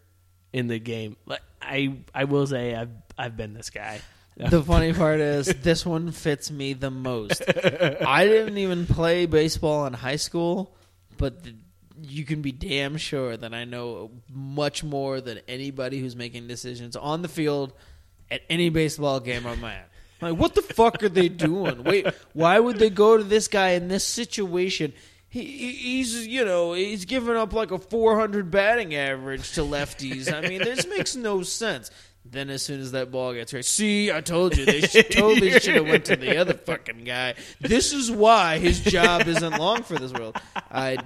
in the game. I I will say I've I've been this guy. The funny part is, this one fits me the most. I didn't even play baseball in high school, but the, you can be damn sure that I know much more than anybody who's making decisions on the field at any baseball game I'm at. Like, what the fuck are they doing? Wait, why would they go to this guy in this situation? He, he- he's, you know, he's giving up like a 400 batting average to lefties. I mean, this makes no sense. Then as soon as that ball gets right, see, I told you they should, totally should have went to the other fucking guy. This is why his job isn't long for this world. I,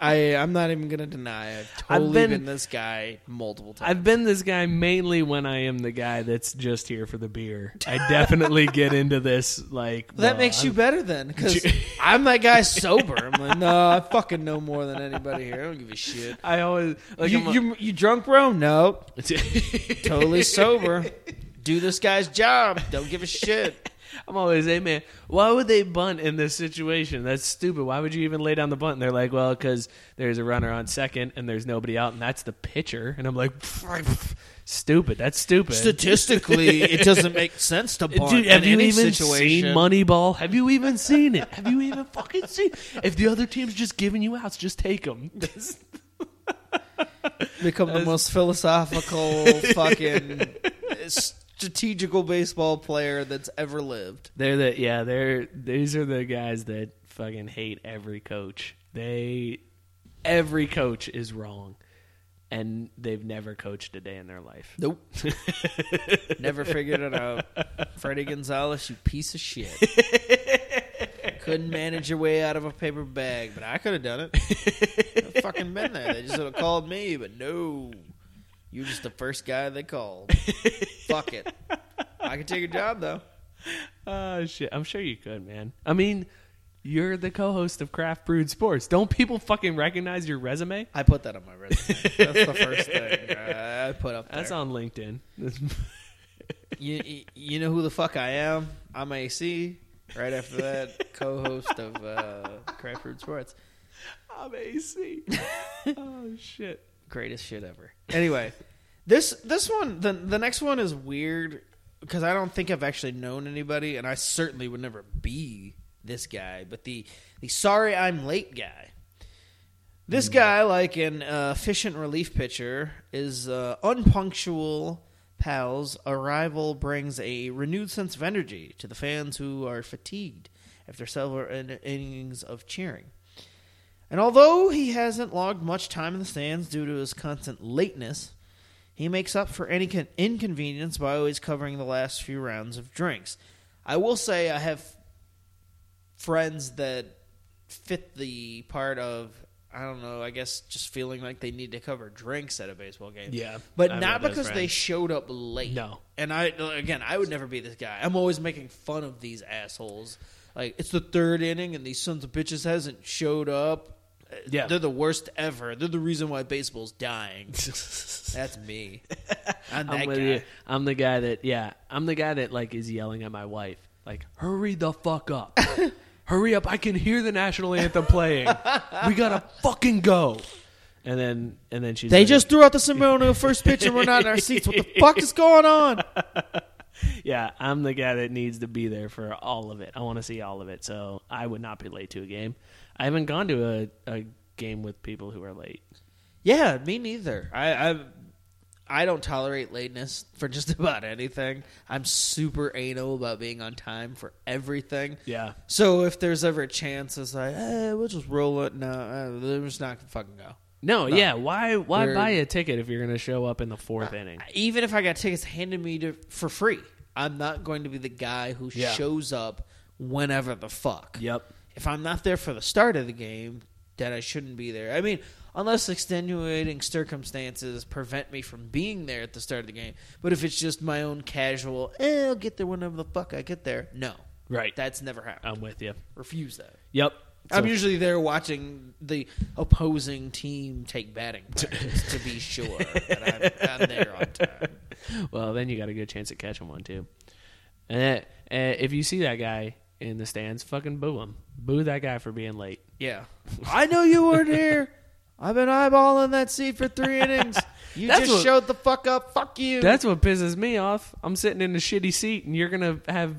I, I'm not even gonna deny. I've totally been- been, this guy multiple times. I've been this guy mainly when I am the guy that's just here for the beer. I definitely get into this like that well, makes you I'm- better then, because I'm that guy sober. I'm like, no, I fucking know more than anybody here. I don't give a shit. I always like you, a- you, you drunk, bro? No, totally sober. Do this guy's job. Don't give a shit. I'm always, hey man, why would they bunt in this situation? That's stupid. Why would you even lay down the bunt? And they're like, well, because there's a runner on second and there's nobody out, and that's the pitcher. And I'm like, stupid. That's stupid. Statistically, it doesn't make sense to bunt Dude, have in you any even situation. seen Moneyball? Have you even seen it? Have you even fucking seen? If the other team's just giving you outs, just take them. Become the most philosophical, fucking strategical baseball player that's ever lived. They're the yeah. They're these are the guys that fucking hate every coach. They every coach is wrong, and they've never coached a day in their life. Nope. Never figured it out. Fredi Gonzalez, you piece of shit. Couldn't manage your way out of a paper bag, but I could have done it. I've fucking been there. They just would have called me, but no. You're just the first guy they called. Fuck it. I could take a job though. Oh shit! I'm sure you could, man. I mean, You're the co-host of Craft Brewed Sports. Don't people fucking recognize your resume? I put that on my resume. That's the first thing I put up there. That's on LinkedIn. you, you- you know who the fuck I am? I'm AC. Right after that, co-host of uh, Craft Brewed Sports. I'm AC. oh shit. Greatest shit ever. Anyway, this this one the the next one is weird because I don't think I've actually known anybody, and I certainly would never be this guy. But the the sorry I'm late guy. This guy, like an uh, efficient relief pitcher, is uh, unpunctual. Pals arrival brings a renewed sense of energy to the fans who are fatigued after several in- innings of cheering. And although he hasn't logged much time in the stands due to his constant lateness, he makes up for any con- inconvenience by always covering the last few rounds of drinks. I will say I have friends that fit the part of I don't know, I guess just feeling like they need to cover drinks at a baseball game. Yeah, But I've not because they showed up late. No. And I again, I would never be this guy. I'm always making fun of these assholes. Like it's the third inning and these sons of bitches hasn't showed up. Yeah. They're the worst ever. They're the reason why baseball's dying. That's me. I'm that I'm with guy. you. I'm the guy that yeah. I'm the guy that like is yelling at my wife like, "Hurry the fuck up! Hurry up! I can hear the national anthem playing. we gotta fucking go." And then and then she's They like, just threw out the ceremonial first pitch and we're not in our seats. What the fuck is going on? yeah. I'm the guy that needs to be there for all of it. I want to see all of it, so I would not be late to a game. I haven't gone to a, a game with people who are late. Yeah, me neither. I I I don't tolerate lateness for just about anything. I'm super anal about being on time for everything. Yeah. So if there's ever a chance, it's like, eh, we'll just roll it. No, uh, we're just not gonna fucking go. No, yeah. Why why We're- buy a ticket if you're going to show up in the fourth inning? Even if I got tickets handed me to, for free, I'm not going to be the guy who Yeah. shows up whenever the fuck. Yep. If I'm not there for the start of the game, then I shouldn't be there. I mean, unless extenuating circumstances prevent me from being there at the start of the game. But if it's just my own casual, eh, I'll get there whenever the fuck I get there. No. Right. That's never happened. I'm with you. Refuse that. Yep. I'm So- usually there watching the opposing team take batting practice to be sure that I'm, I'm there on time. well, then you got a good chance at catching one too. And uh, uh, if you see that guy in the stands, fucking boo him. Boo that guy for being late. Yeah. I know you weren't here. I've been eyeballing that seat for three innings. You That's just what- showed the fuck up. Fuck you. That's what pisses me off. I'm sitting in a shitty seat, and you're gonna have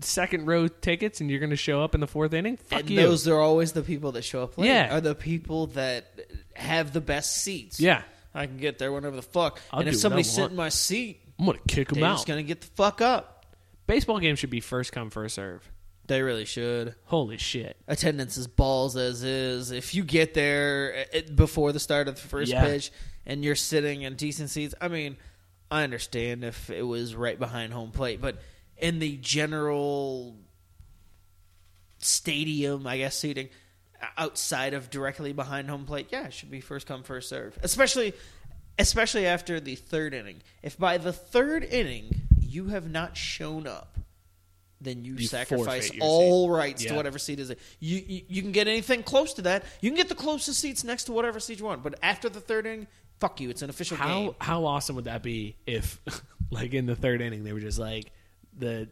second row tickets, and you're gonna show up in the fourth inning. Fuck and you. those are always the people that show up late. Yeah. Are the people that have the best seats. Yeah. I can get there whenever the fuck. I'll and do if what somebody I sit want. in my seat, I'm gonna kick him they're out. just gonna get the fuck up. Baseball games should be first come first serve. They really should. Holy shit. attendance is balls as is. If you get there uh, before the start of the first Yeah. pitch and you're sitting in decent seats, I mean, I understand if it was right behind home plate, but in the general stadium, I guess seating outside of directly behind home plate, yeah, it should be first come first serve. Especially especially after the third inning. If by the third inning you have not shown up, then you, You sacrifice all seat. rights Yeah. to whatever seat is it. You, you you can get anything close to that. You can get the closest seats next to whatever seat you want. But after the third inning, fuck you. It's an official How game. how awesome would that be if, like, in the third inning, they were just like the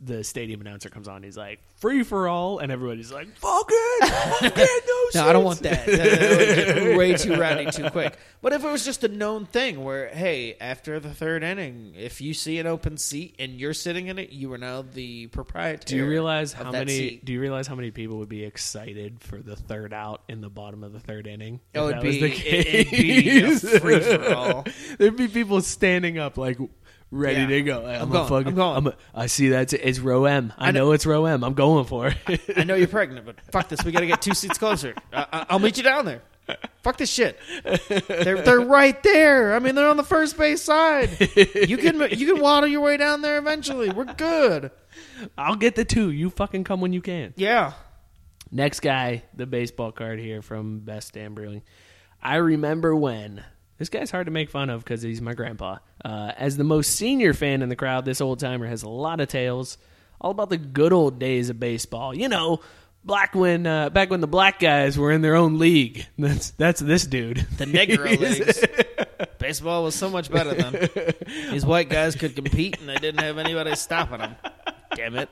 the stadium announcer comes on, he's like free for all, and everybody's like fuck it, fuck it, no, No, I don't want that. That would way too rowdy too quick. But if it was just a known thing where, hey, after the third inning, if you see an open seat and you're sitting in it, you are now the proprietor. Do you realize how many? seat. Do you realize how many people would be excited for the third out in the bottom of the third inning? Oh, It would be- the it- it'd be free-for-all. There'd be people standing up like ready Yeah. to go. I'm, I'm going, fucking- I'm going. a- I see that it's row M. I, I know, know- it's row M. I'm going for it. I know you're pregnant, but fuck this. We got to get two seats closer. I, I, I'll meet you down there. Fuck this shit. They're they're right there. I mean, they're on the first base side. You can you can waddle your way down there eventually. We're good. I'll get the two. You fucking come when you can. Yeah. Next guy, the baseball card here from Best Damn Brewing. I remember when. This guy's hard to make fun of because he's my grandpa. Uh, as the most senior fan in the crowd, this old timer has a lot of tales, all about the good old days of baseball. You know, Black when uh, back when the black guys were in their own league. That's that's this dude. The Negro leagues. Baseball was so much better then. These white guys could compete, and they didn't have anybody stopping them. Damn it!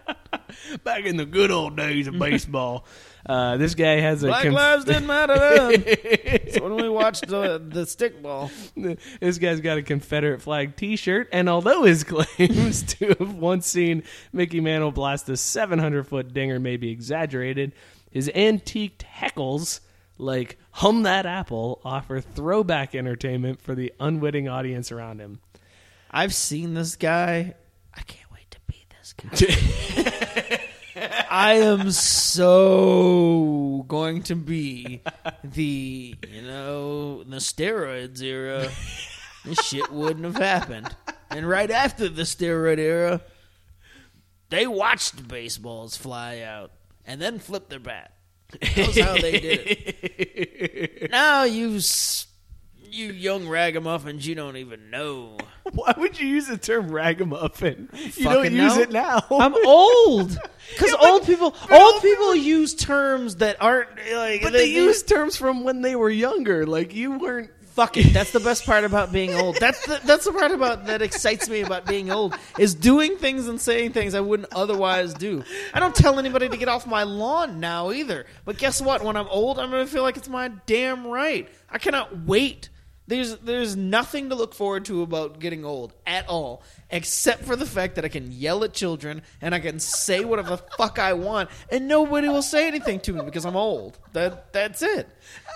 back in the good old days of baseball. Uh, this guy has a Black conf- lives didn't matter then. so when we watched the the stickball, this guy's got a Confederate flag T-shirt, and although his claims to have once seen Mickey Mantle blast a 700-foot dinger may be exaggerated, his antiqued heckles like "Hum That Apple" offer throwback entertainment for the unwitting audience around him. I've seen this guy. I can't wait to be this guy. I am so going to be the you know the steroids era. This shit wouldn't have happened. And right after the steroid era, they watched baseballs fly out and then flip their bat. That's how they did it. Now you s- you young ragamuffins, you don't even know. Why would you use the term ragamuffin? You don't fucking use know. it now. I'm old. Because old people, old people use terms that aren't like. but they use terms from when they were younger. Like you weren't. Fuck it. That's the best part about being old. That's the that's the part about that excites me about being old is doing things and saying things I wouldn't otherwise do. I don't tell anybody to get off my lawn now either. But guess what? When I'm old, I'm gonna feel like it's my damn right. I cannot wait. There's there's nothing to look forward to about getting old at all, except for the fact that I can yell at children and I can say whatever the fuck I want, and nobody will say anything to me because I'm old. That that's it.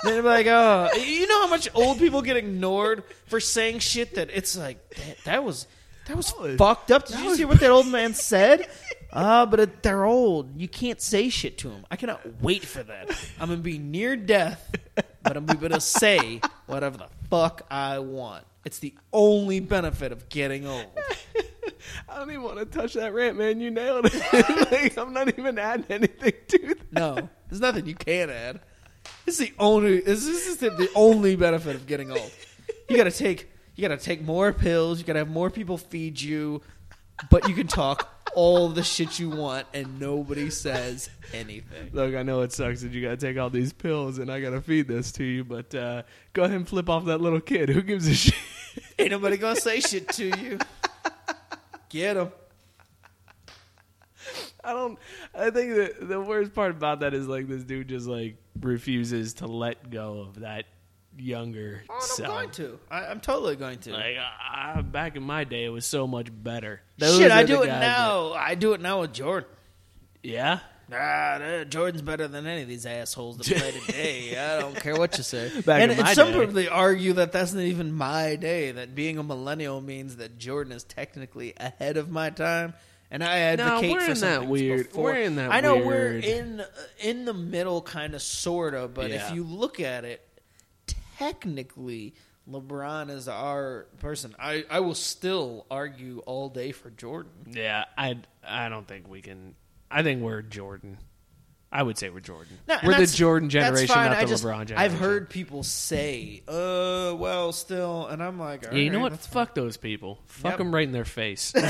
Then be like, oh, you know how much old people get ignored for saying shit that it's like that, that was that was fucked up. Did you see what that old man said? Ah, but it, they're old. You can't say shit to them. I cannot wait for that. I'm gonna be near death, but I'm gonna say whatever the fuck I want. It's the only benefit of getting old. I don't even want to touch that rant, man. You nailed it. like, I'm not even adding anything to that. No, there's nothing you can add. This is the only. This is the, the only benefit of getting old. You gotta take. You gotta take more pills. You gotta have more people feed you, but you can talk all the shit you want, and nobody says anything. Look, I know it sucks that you got to take all these pills and I got to feed this to you, but uh, go ahead and flip off that little kid. Who gives a shit? Ain't nobody gonna say shit to you. Get him. I don't. I think that the worst part about that is like this dude just like refuses to let go of that younger Oh, I'm going to. I, I'm totally going to. Like uh, back in my day, it was so much better. Those Shit, I do it now. I do it now with Jordan. yeah, Ah, uh, Jordan's better than any of these assholes that play today. I don't care what you say. Back and in and my some day. people argue that that's not even my day. That being a millennial means that Jordan is technically ahead of my time. And I advocate we're for in that weird- before. we're in that I know weird- we're in in the middle, kind of, sort of. But Yeah. if you look at it, technically, LeBron is our person. I I will still argue all day for Jordan. yeah. I I don't think we can. I think we're Jordan. I would say we're Jordan. No, we're the Jordan generation, fine. not I the just- LeBron generation. I've heard people say, "Uh, well, still," and I'm like, Yeah, you know "Alright, what? that's Fuck those people. Fuck Yep. them right in their face.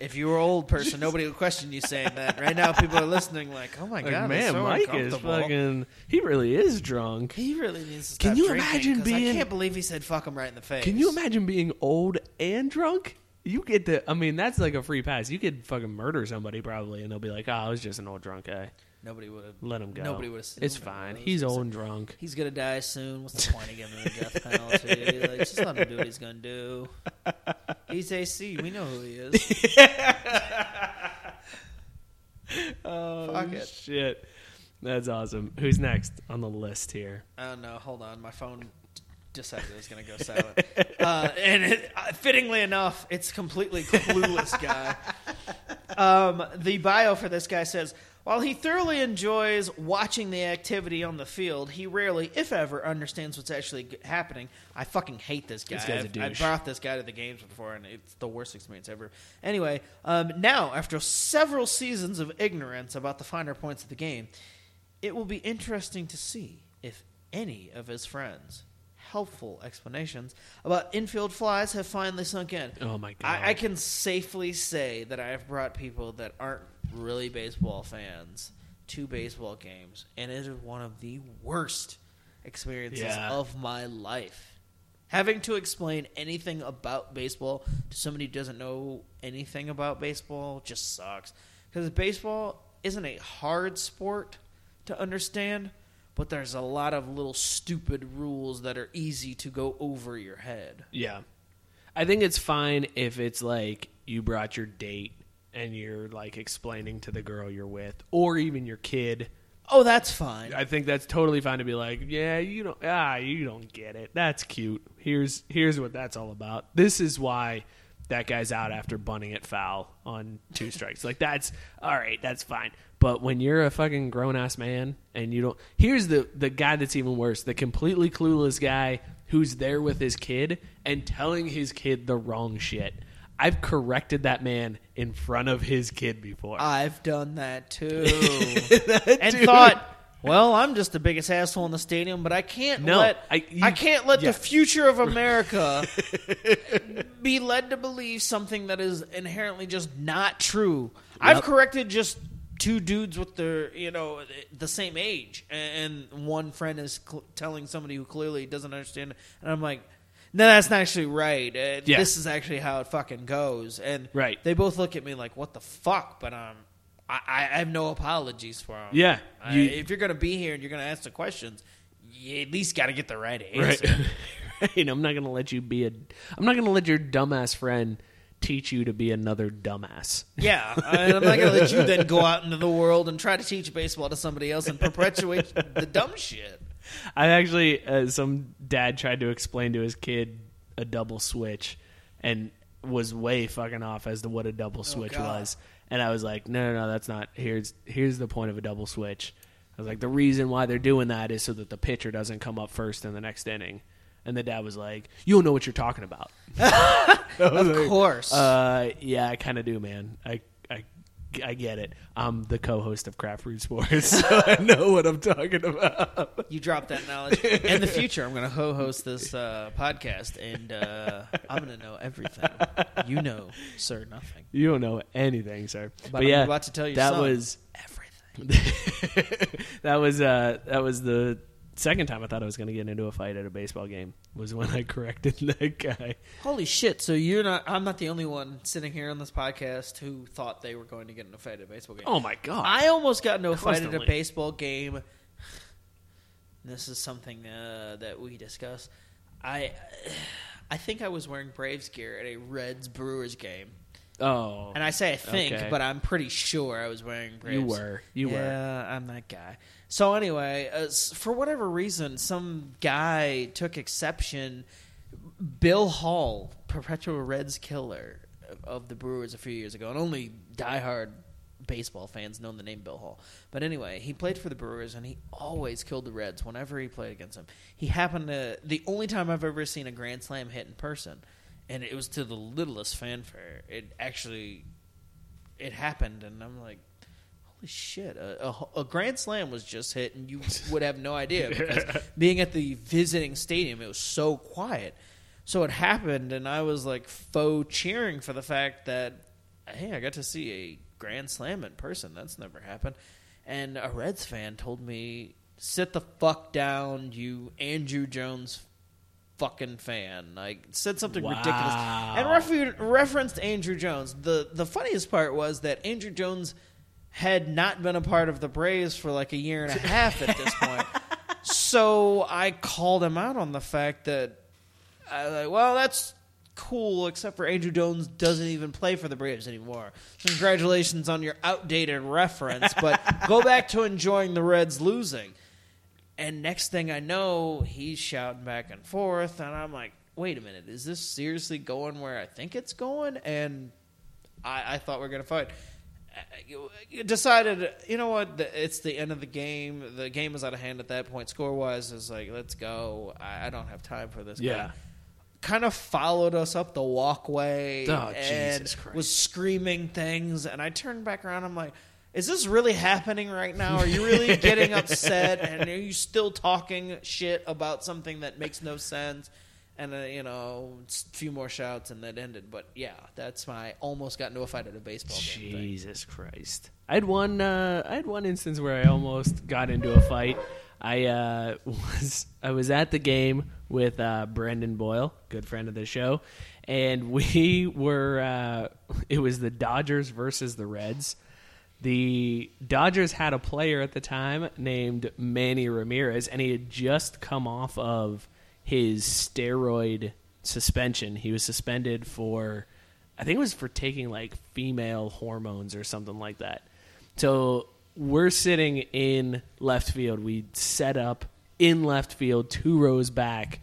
If you were an old person, nobody would question you saying that. Right now, people are listening, like, "Oh my Like, god, that's man, so Mike is fucking. He really is drunk. He really needs to Can you drinking, being? I can't believe he said "fuck him" right in the face. Can you imagine being old and drunk? You get to. I mean, that's like a free pass. You could fucking murder somebody probably, and they'll be like, "Oh, I was just an old drunk guy. Nobody would have. Let him go. Nobody would have. It's fine. He's old and drunk." He's gonna die soon. What's the point of giving him the death penalty? like, just let him do what he's gonna do. He's AC. We know who he is. Oh Fuck it. shit, that's awesome. Who's next on the list here? Oh no, hold on. My phone decided it was going to go silent. uh, and it, uh, fittingly enough, it's completely clueless guy. Um, the bio for this guy says, while he thoroughly enjoys watching the activity on the field, he rarely, if ever, understands what's actually g- happening. I fucking hate this guy. This guy's a I've, douche. brought this guy to the games before, and it's the worst experience ever. Anyway, um, now after several seasons of ignorance about the finer points of the game, it will be interesting to see if any of his friends helpful explanations about infield flies have finally sunk in. Oh my god! I, I can safely say that I have brought people that aren't really baseball fans to baseball games, and it is one of the worst experiences Yeah. of my life. Having to explain anything about baseball to somebody who doesn't know anything about baseball just sucks. Because baseball isn't a hard sport to understand, but there's a lot of little stupid rules that are easy to go over your head. Yeah. I think it's fine if it's like you brought your date and you're like explaining to the girl you're with or even your kid. Oh, that's fine. I think that's totally fine to be like, yeah, you don't ah, you don't get it. That's cute. Here's here's what that's all about. This is why that guy's out after bunting it foul on two strikes. Like that's all right, that's fine. But when you're a fucking grown ass man and you don't here's the the guy that's even worse, the completely clueless guy who's there with his kid and telling his kid the wrong shit. I've corrected that man in front of his kid before. I've done that too. and thought, well, I'm just the biggest asshole in the stadium, but I can't No, let I- I, can't let yeah. the future of America be led to believe something that is inherently just not true. I've corrected just two dudes with their, you know, the same age, and one friend is cl- telling somebody who clearly doesn't understand, and I'm like. No, that's not actually right. Uh, Yeah. This is actually how it fucking goes. And Right. they both look at me like, "What the fuck?" But um, I, I have no apologies for them. Yeah, I- if you're gonna be here and you're gonna ask the questions, you at least got to get the right answer. Right. right. I'm not gonna let you be a. I'm not gonna let your dumbass friend teach you to be another dumbass. Yeah, and I'm not gonna let you then go out into the world and try to teach baseball to somebody else and perpetuate the dumb shit. I actually, uh, some dad tried to explain to his kid a double switch, and was way fucking off as to what a double switch God. was. And I was like, no, no, no, that's not. Here's here's the point of a double switch. I was like, the reason why they're doing that is so that the pitcher doesn't come up first in the next inning. And the dad was like, "You don't know what you're talking about." Of course. Uh, yeah, I kind of do, man. I, I, get it. I'm the co-host of Craft Brewed Sports, so I know what I'm talking about. you dropped that knowledge. In the future, I'm gonna co-host this uh, podcast, and uh, I'm gonna know everything. You know, sir, nothing. You don't know anything, sir. But, I'm yeah, about to tell your that son was Everything. that was uh that was the second time I thought I was going to get into a fight at a baseball game. Was when I corrected that guy. Holy shit! So you're not? I'm not the only one sitting here on this podcast who thought they were going to get into a fight at a baseball game. Oh my god! I almost got into a fight at a baseball game. This is something uh, that we discuss. I, I think I was wearing Braves gear at a Reds Brewers game, oh, and I say I think, Okay. but I'm pretty sure I was wearing Braves. you were you were. Yeah, I'm that guy. So anyway, uh, for whatever reason, some guy took exception. Bill Hall, perpetual Reds killer of the Brewers a few years ago, and only diehard baseball fans know the name Bill Hall. But anyway, he played for the Brewers, and he always killed the Reds whenever he played against them. He happened to the only time I've ever seen a grand slam hit in person, and it was to the littlest fanfare. It actually it happened, and I'm like, holy shit! A, a, a grand slam was just hit, and you would have no idea because being at the visiting stadium, it was so quiet. So it happened, and I was like faux cheering for the fact that hey, I got to see a grand slam in person. That's never happened. And a Reds fan told me, "Sit the fuck down, you Andruw Jones." Fucking fan, like said something ridiculous, and refer- referenced Andruw Jones. the The funniest part was that Andruw Jones had not been a part of the Braves for like a year and a half at this point. so I called him out on the fact that I was like, well, that's cool, except for Andruw Jones doesn't even play for the Braves anymore. Congratulations on your outdated reference, but go back to enjoying the Reds losing. And next thing I know, he's shouting back and forth, and I'm like, wait a minute, is this seriously going where I think it's going? And I, I thought we were going to fight. I decided, you know what? It's the end of the game. The game is out of hand at that point. Score wise is like, let's go. I, I don't have time for this. guy Yeah. kind of followed us up the walkway Oh, and was screaming things. And I turned back around. I'm like, is this really happening right now? Are you really getting upset? And are you still talking shit about something that makes no sense? And, uh, you know, a few more shouts and that ended. But yeah, that's my almost got into a fight at a baseball game. thing. Jesus Christ! I had one. Uh, I had one instance where I almost got into a fight. I uh, was I was at the game with uh, Brendan Boyle, good friend of the show, and we were. Uh, it was the Dodgers versus the Reds. The Dodgers had a player at the time named Manny Ramirez, and he had just come off of his steroid suspension. He was suspended for, I think it was for taking like female hormones or something like that. So we're sitting in left field. We set up in left field, two rows back,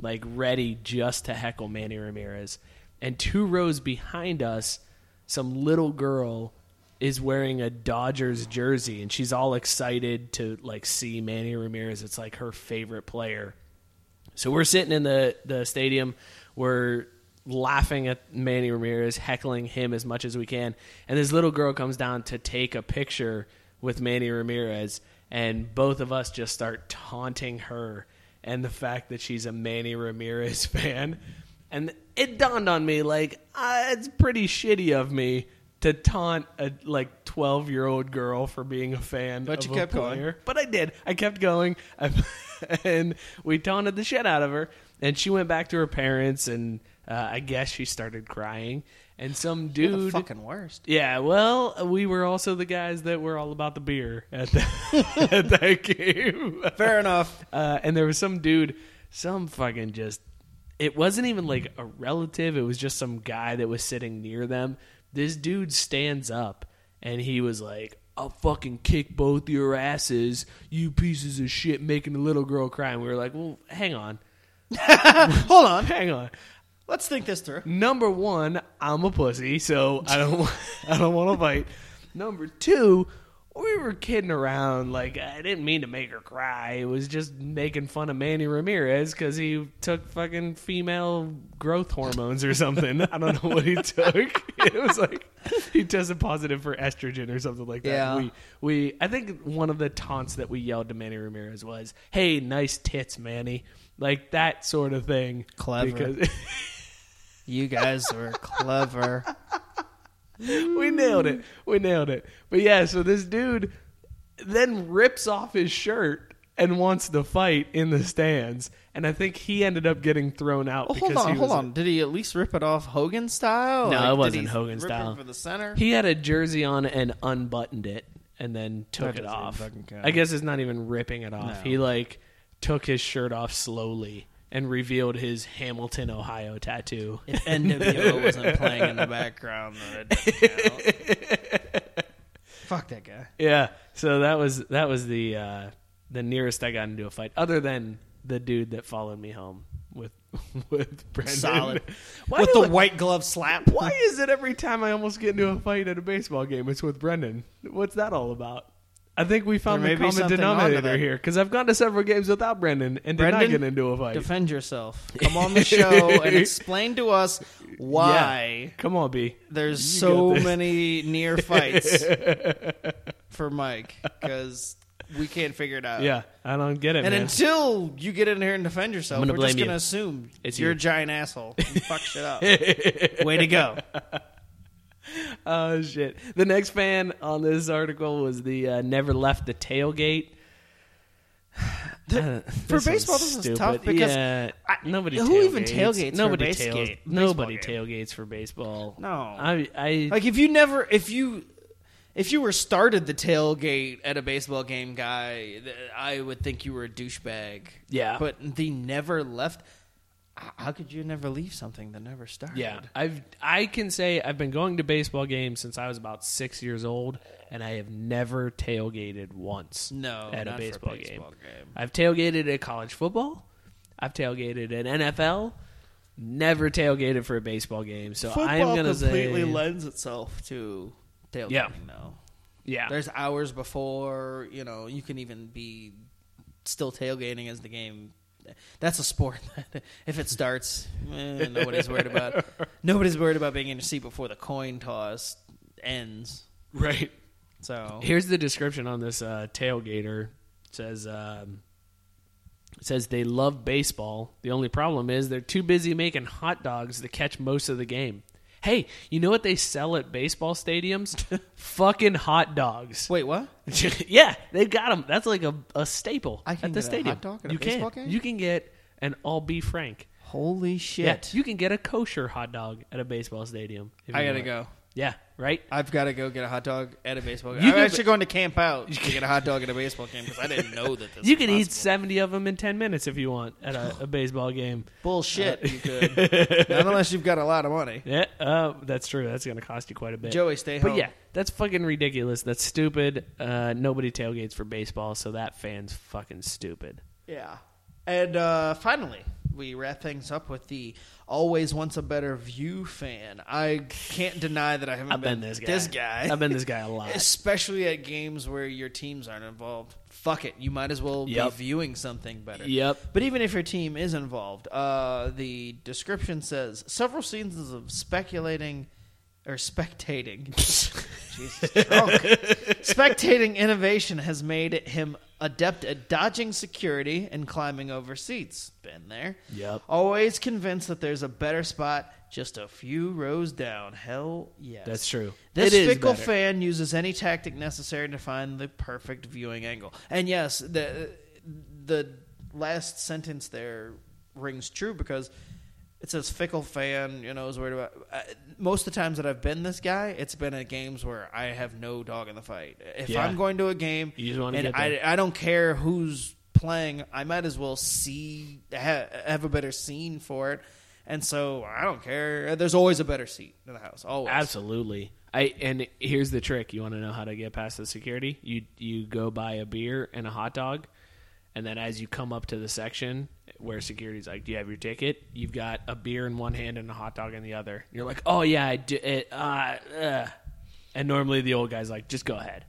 like ready just to heckle Manny Ramirez. And two rows behind us, some little girl is wearing a Dodgers jersey and she's all excited to like see Manny Ramirez. It's like her favorite player. So we're sitting in the, the stadium. We're laughing at Manny Ramirez, heckling him as much as we can. And this little girl comes down to take a picture with Manny Ramirez. And both of us just start taunting her and the fact that she's a Manny Ramirez fan. And it dawned on me, like, uh, it's pretty shitty of me to taunt a like 12 year old girl for being a fan But of you a kept going. player. But I did. I kept going. I, and we taunted the shit out of her. And she went back to her parents, and uh, I guess she started crying. And some dude. the fucking worst. Yeah, well, we were also the guys that were all about the beer at, the, at that game. Fair enough. Uh, and there was some dude, some fucking just. It wasn't even like a relative. It was just some guy that was sitting near them. This dude stands up and he was like, "I'll fucking kick both your asses, you pieces of shit, making a little girl cry." And we were like, "Well, hang on, Hold on. hang on." Let's think this through. Number one, I'm a pussy, so I don't I don't want to fight. Number two, we were kidding around. Like I didn't mean to make her cry. It was just making fun of Manny Ramirez because he took fucking female growth hormones or something. I don't know what he took. It was like he tested positive for estrogen or something like that. Yeah. We we I think one of the taunts that we yelled to Manny Ramirez was, "Hey, nice tits, Manny." Like that sort of thing. Clever. Because You guys were clever. we nailed it. We nailed it. But yeah, so this dude then rips off his shirt and wants to fight in the stands, and I think he ended up getting thrown out. Oh, because hold on, he hold was, on. Did he at least rip it off Hogan style? No, Like, it wasn't he Hogan rip it style. for the center. He had a jersey on and unbuttoned it, and then took That it off. I guess it's not even ripping it off. No. He like took his shirt off slowly and revealed his Hamilton, Ohio tattoo. if NWO wasn't playing in the background, then it doesn't count. Fuck that guy. Yeah, so that was that was the uh, the nearest I got into a fight, other than the dude that followed me home with with Brendan. Solid. Why With the I- white glove slap. Why is it every time I almost get into a fight at a baseball game, it's with Brendan? What's that all about? I think we found There the be common something onto denominator that. here because I've gone to several games without Brendan and did not Brendan, get into a fight. Defend yourself. Come on the show and explain to us why Yeah. Come on, B. there's You so this. many near fights for Mike because we can't figure it out. Yeah, I don't get it, And man. until you get in here and defend yourself, I'm gonna we're just blame gonna you. assume It's you're you. a giant asshole. You fuck shit up. Way to go. Oh shit! The next fan on this article was the uh, never left the tailgate. Uh, for baseball, this is tough because yeah, I- nobody who even tailgates. tailgates for a nobody base game- nobody baseball tailgates for baseball. No. I I Like if you never, if you, if you were started the tailgate at a baseball game, guy, I would think you were a douchebag. Yeah. but the never left. How could you never leave something that never started? yeah I've I can say I've been going to baseball games since I was about six years old, and I have never tailgated once. No, at a baseball, baseball game. game. I've tailgated at college football. I've tailgated at NFL. Never tailgated for a baseball game. So Football I am gonna completely say, lends itself to tailgating. Yeah. though. yeah, There's hours before you know you can even be still tailgating as the game. That's a sport. that if it starts, eh, nobody's worried about. Nobody's worried about being in your seat before the coin toss ends. right. So Here's the description on this uh, tailgater. It says um, it says they love baseball. The only problem is they're too busy making hot dogs to catch most of the game. Hey, you know what they sell at baseball stadiums? Fucking hot dogs. wait, what? yeah, they've got them. That's like a, a staple I can at the get a stadium. hot dog at a you baseball can. game? You can get an all beef frank. Holy Yeah, shit! you can get a kosher hot dog at a baseball stadium. if I you gotta want. go. Yeah, right. I've got to go get a hot dog at a baseball game. You I'm actually going to camp out You to get a hot dog at a baseball game because I didn't know that this You was can eat possible. seventy of them in ten minutes if you want at a, a baseball game. Bullshit, you could. Not unless you've got a lot of money. Yeah, uh, that's true. That's going to cost you quite a bit. Joey, stay But home. yeah, that's fucking ridiculous. That's stupid. Uh, nobody tailgates for baseball, so that fan's fucking stupid. Yeah. And uh, finally, we wrap things up with the always wants a better view fan. I can't deny that I haven't I've been this guy. This guy. I've been this guy a lot. Especially at games where your teams aren't involved. Fuck it. You might as well Yep. be viewing something better. Yep. But even if your team is involved, uh, the description says several seasons of speculating or spectating. Jesus, drunk. Spectating innovation has made him adept at dodging security and climbing over seats. Been there. Yep. Always convinced that there's a better spot just a few rows down. Hell yes. That's true. This It fickle fan uses any tactic necessary to find the perfect viewing angle. And yes, the the last sentence there rings true because it says fickle fan. You know, is worried about. Uh, most of the times that I've been this guy, it's been at games where I have no dog in the fight. If Yeah. I'm going to a game, You just wanna and I. I don't care who's playing, I might as well see ha, have a better scene for it. And so I don't care. There's always a better seat in the house. Always. Absolutely. I and here's the trick. You want to know how to get past the security? You you go buy a beer and a hot dog, and then as you come up to the section where security's like, "Do you have your ticket?" You've got a beer in one hand and a hot dog in the other. You're like, "Oh yeah, I do it." Uh, uh. And normally the old guy's like, "Just go ahead,"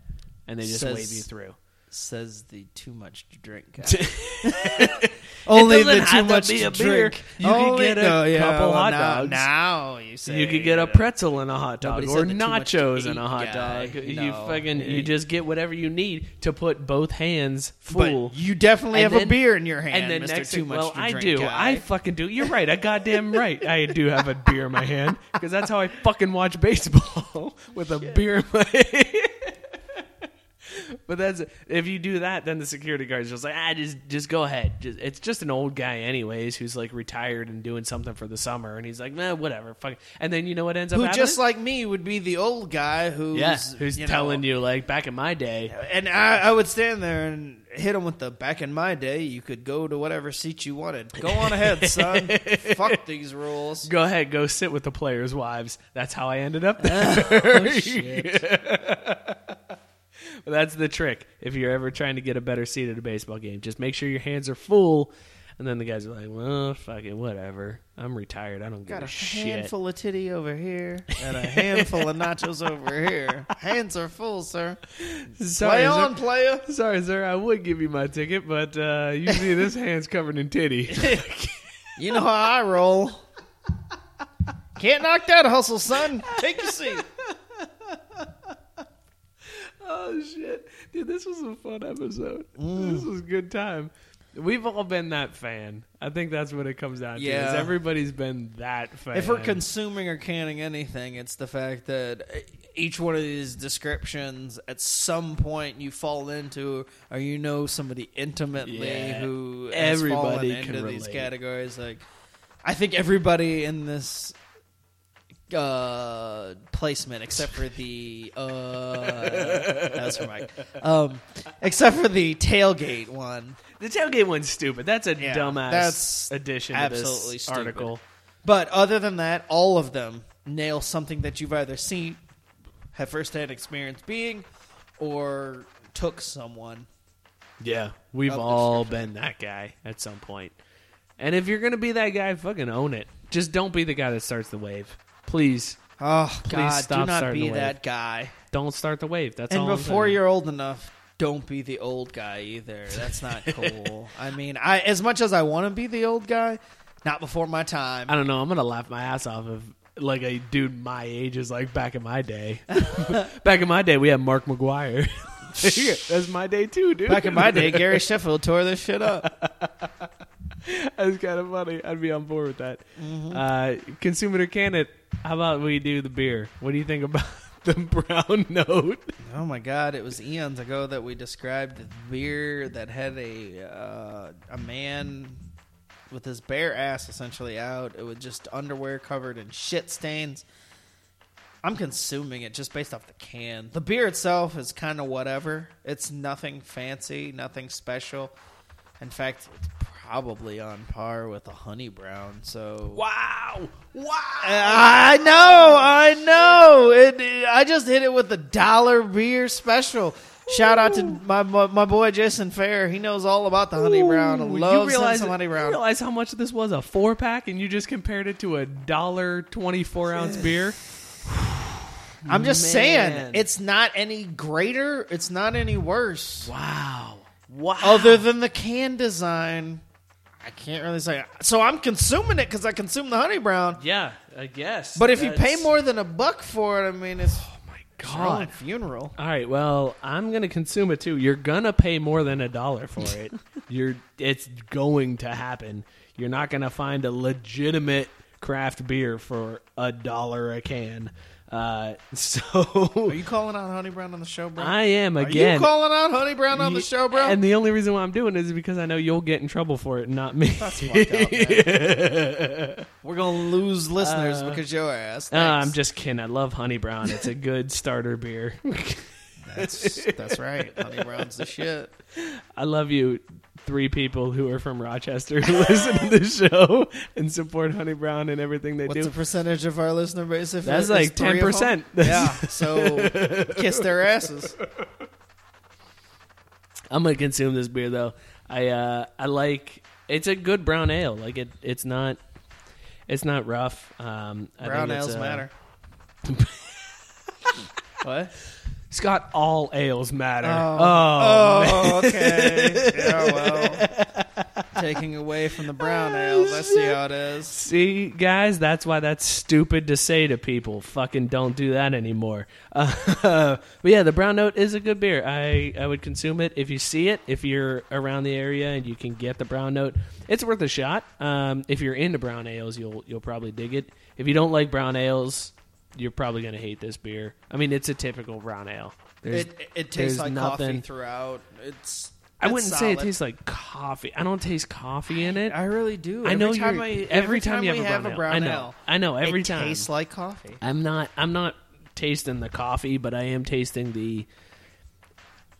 and they just Says- wave you through. Says the too much to drink guy. Only the too have to much be to a beer. drink. You can Only- get a no, yeah, couple well, hot now, dogs. Now you say you could get a pretzel and a hot dog, Nobody or said the too much to nachos and a hot guy. dog. You fucking, you just get whatever you need to put both hands But full. you definitely And have then- a beer in your hand, and then Mr. next Too Much well, to I Drink do. guy. I fucking do. You're right. I goddamn right. I do have a beer in my hand because that's how I fucking watch baseball with a beer in my hand. But that's if you do that, then the security guard's just like, ah, just just go ahead. Just, it's just an old guy, anyways, who's like retired and doing something for the summer, and he's like, nah, whatever, fuck. it." And then you know what ends up Who happening? just like me would be the old guy who's yeah, who's you know, telling you like back in my day, And I, I would stand there and hit him with the back in my day. You could go to whatever seat you wanted. Go on ahead, son. Fuck these rules. go ahead, go sit with the players' wives. That's how I ended up there. Oh, shit. But that's the trick. If you're ever trying to get a better seat at a baseball game, just make sure your hands are full. And then the guys are like, well, fucking whatever. I'm retired. I don't give Got a, a shit. handful of titty over here and a handful of nachos over here. Hands are full, sir. Sorry, Play on, sir. player. Sorry, sir. I would give you my ticket, but uh, see, this hand's covered in titty. You know how I roll. Can't knock that hustle, son. Take your seat. Oh shit, dude! This was a fun episode. Mm. This was a good time. We've all been that fan. I think that's what it comes down to. Yeah. is everybody's been that fan. If we're consuming or canning anything, it's the fact that each one of these descriptions, at some point, you fall into, or you know somebody intimately Yeah. who has Everybody into these categories. Like, I think everybody in this uh placement except for the uh that's for Mike. Um except for the tailgate one. the tailgate one's stupid. That's a Yeah, dumbass that's addition to absolutely this stupid. article. But other than that, all of them nail something that you've either seen, have firsthand experience being, or took someone. Yeah, we've all been that guy at some point. And if you're gonna be that guy, fucking own it. Just don't be the guy that starts the wave. Please Oh Please God! Do not starting be the wave. that guy. don't start the wave. That's and all. I'm before saying. you're old enough, don't be the old guy either. That's not cool. I mean, I as much as I want to be the old guy, not before my time. I don't know. I'm gonna laugh my ass off if like a dude my age is like back in my day. back in my day, we had Mark McGwire. That's my day too, dude. Back in my day, Gary Sheffield tore this shit up. That's kind of funny. I'd be on board with that. Mm-hmm. Uh, consume it or can it? How about we do the beer? What do you think about the brown note? Oh my god! It was eons ago that we described the beer that had a uh, a man with his bare ass essentially out. It was just underwear covered in shit stains. I'm consuming it just based off the can. The beer itself is kind of whatever. It's nothing fancy, nothing special. In fact, it's probably on par with a honey brown. So Wow! Wow! I know, I know. It, it- I just hit it with a dollar beer special. Shout out to my, my my boy Jason Fair. He knows all about the honey brown. Ooh, Loves you realize, honey you realize how much this was a four pack, and you just compared it to a dollar twenty four ounce beer. I'm just Man. saying, it's not any greater. It's not any worse. Wow! Wow! Other than the can design, I can't really say. So I'm consuming it because I consume the honey brown. yeah, I guess. But if you That's- pay more than a buck for it, I mean, it's oh my it's god! funeral. All right, well, I'm gonna consume it too. You're gonna pay more than a dollar for it. You're, it's going to happen. You're not gonna find a legitimate craft beer for a dollar a can. Uh, so Are you calling out honey brown on the show, bro? I am again. Are again. you calling out honey brown on the show, bro? And the only reason why I'm doing it is because I know you'll get in trouble for it, not me. That's fucked up, man. We're gonna lose listeners because your ass. Uh, I'm just kidding. I love Honey Brown. It's a good starter beer. That's that's right. Honey brown's the shit. I love you, three people who are from Rochester who listen to the show and support Honey Brown and everything they do. What's do. the percentage of our listener base? If That's it's like three of 10%. them? Yeah. So kiss their asses. I'm gonna consume this beer though. I uh, I like. It's a good brown ale. Like it. It's not. It's not rough. Um, I Brown think it's, ales uh, matter. what? Scott, all ales matter. Oh, okay. yeah, well, taking away from the brown ales. I see how it is. See, guys, that's why that's stupid to say to people. Fucking don't do that anymore. Uh, but yeah, the brown note is a good beer. I, I would consume it if you see it. If you're around the area and you can get the brown note, it's worth a shot. Um, if you're into brown ales, you'll you'll probably dig it. If you don't like brown ales, you're probably gonna hate this beer. I mean, it's a typical brown ale. There's- It, it tastes there's like coffee nothing- throughout. It's. I it's wouldn't say it tastes like coffee. I don't taste coffee in it. I really do. I know every time you're- I, every every time time, you we have a have brown a ale. I know. ale, I know, every it time. tastes like coffee. I'm not I'm not tasting the coffee, but I am tasting the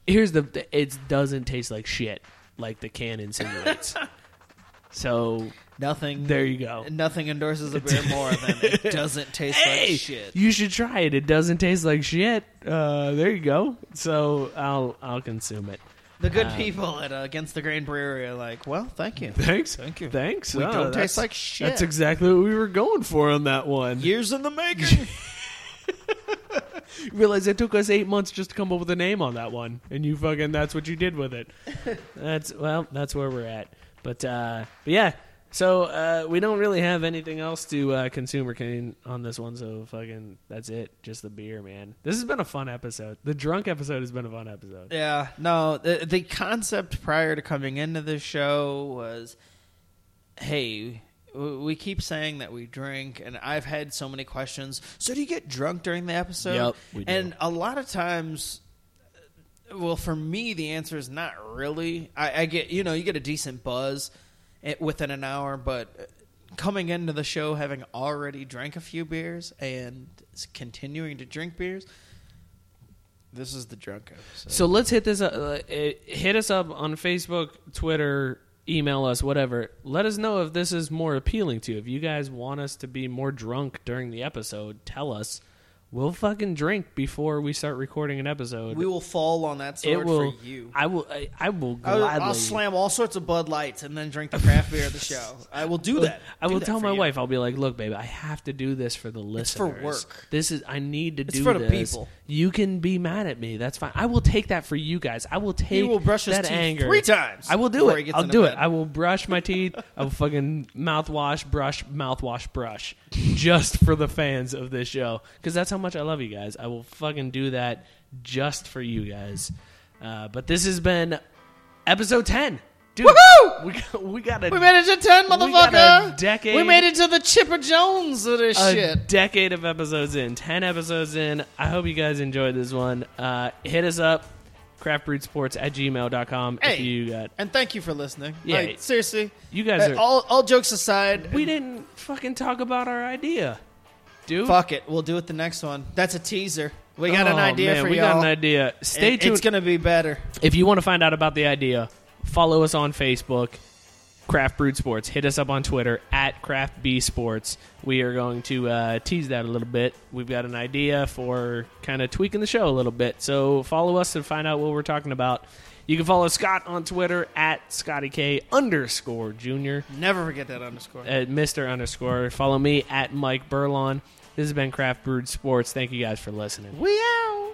Here's the it doesn't taste like shit like the can insinuates. so Nothing. there you go. Nothing endorses a beer more than it doesn't taste Hey, like shit. you should try it. It doesn't taste like shit. Uh, there you go. So I'll I'll consume it. The good Um, people at uh, Against the Grain Brewery are like, well, thank you. Thanks. Thank you. Thanks. We Oh, don't taste like shit. That's exactly what we were going for on that one. Years in the making. Realize it took us eight months just to come up with a name on that one, and you fucking that's what you did with it. that's well, that's where we're at. But uh, but yeah, so uh, we don't really have anything else to uh, consumer cane on this one. So fucking that's it. Just the beer, man. This has been a fun episode. The drunk episode has been a fun episode. yeah, no, the, the concept prior to coming into this show was, hey, we keep saying that we drink, and I've had so many questions. So do you get drunk during the episode? Yep, we do. And a lot of times, well, for me, the answer is not really. I, I get, you know, you get a decent buzz within an hour, but coming into the show having already drank a few beers and continuing to drink beers, this is the drunk episode. So let's hit this. Uh, uh, hit us up on Facebook, Twitter, email us, whatever. Let us know if this is more appealing to you. If you guys want us to be more drunk during the episode, tell us. We'll fucking drink before we start recording an episode. We will fall on that sword will. for you. I will. I, I will I'll, gladly. I'll slam all sorts of Bud Lights and then drink the craft beer at the show. I will do that. I Do will that tell my you. wife. I'll be like, "Look, babe, I have to do this for the It's for work. This is. I need to. It's do for the people. You can be mad at me. That's fine. I will take that for you guys. I will take. will brush his that teeth anger three times I will do it. I'll do bed. it. I will brush my teeth. I will fucking mouthwash, brush, mouthwash, brush, just for the fans of this show because that's how much I love you guys. I will fucking do that just for you guys. Uh, but this has been episode ten. Dude, Woohoo! We got, we got a We made it to ten, We got motherfucker. a decade- We made it to the Chipper Jones of this a shit. decade of episodes in, 10 episodes in. I hope you guys enjoyed this one. Uh, hit us up, craftbrewedsports at gmail.com Hey, if you got. and thank you for listening. Yeah. Like, seriously, You guys are. all all jokes aside, we didn't fucking talk about our idea, dude. fuck it. We'll do it the next one. That's a teaser. We got an Oh, idea man, for we y'all. We got an idea. Stay and tuned. It's gonna be better. if you want to find out about the idea, follow us on Facebook, Craft Brewed Sports. Hit us up on Twitter at Craft B Sports. We are going to uh, tease that a little bit. We've got an idea for kind of tweaking the show a little bit. So follow us and find out what we're talking about. You can follow Scott on Twitter at Scotty K underscore Junior Never forget that underscore. at Mister underscore. Follow me at Mike Burlon. This has been Craft Brewed Sports. Thank you guys for listening. we out.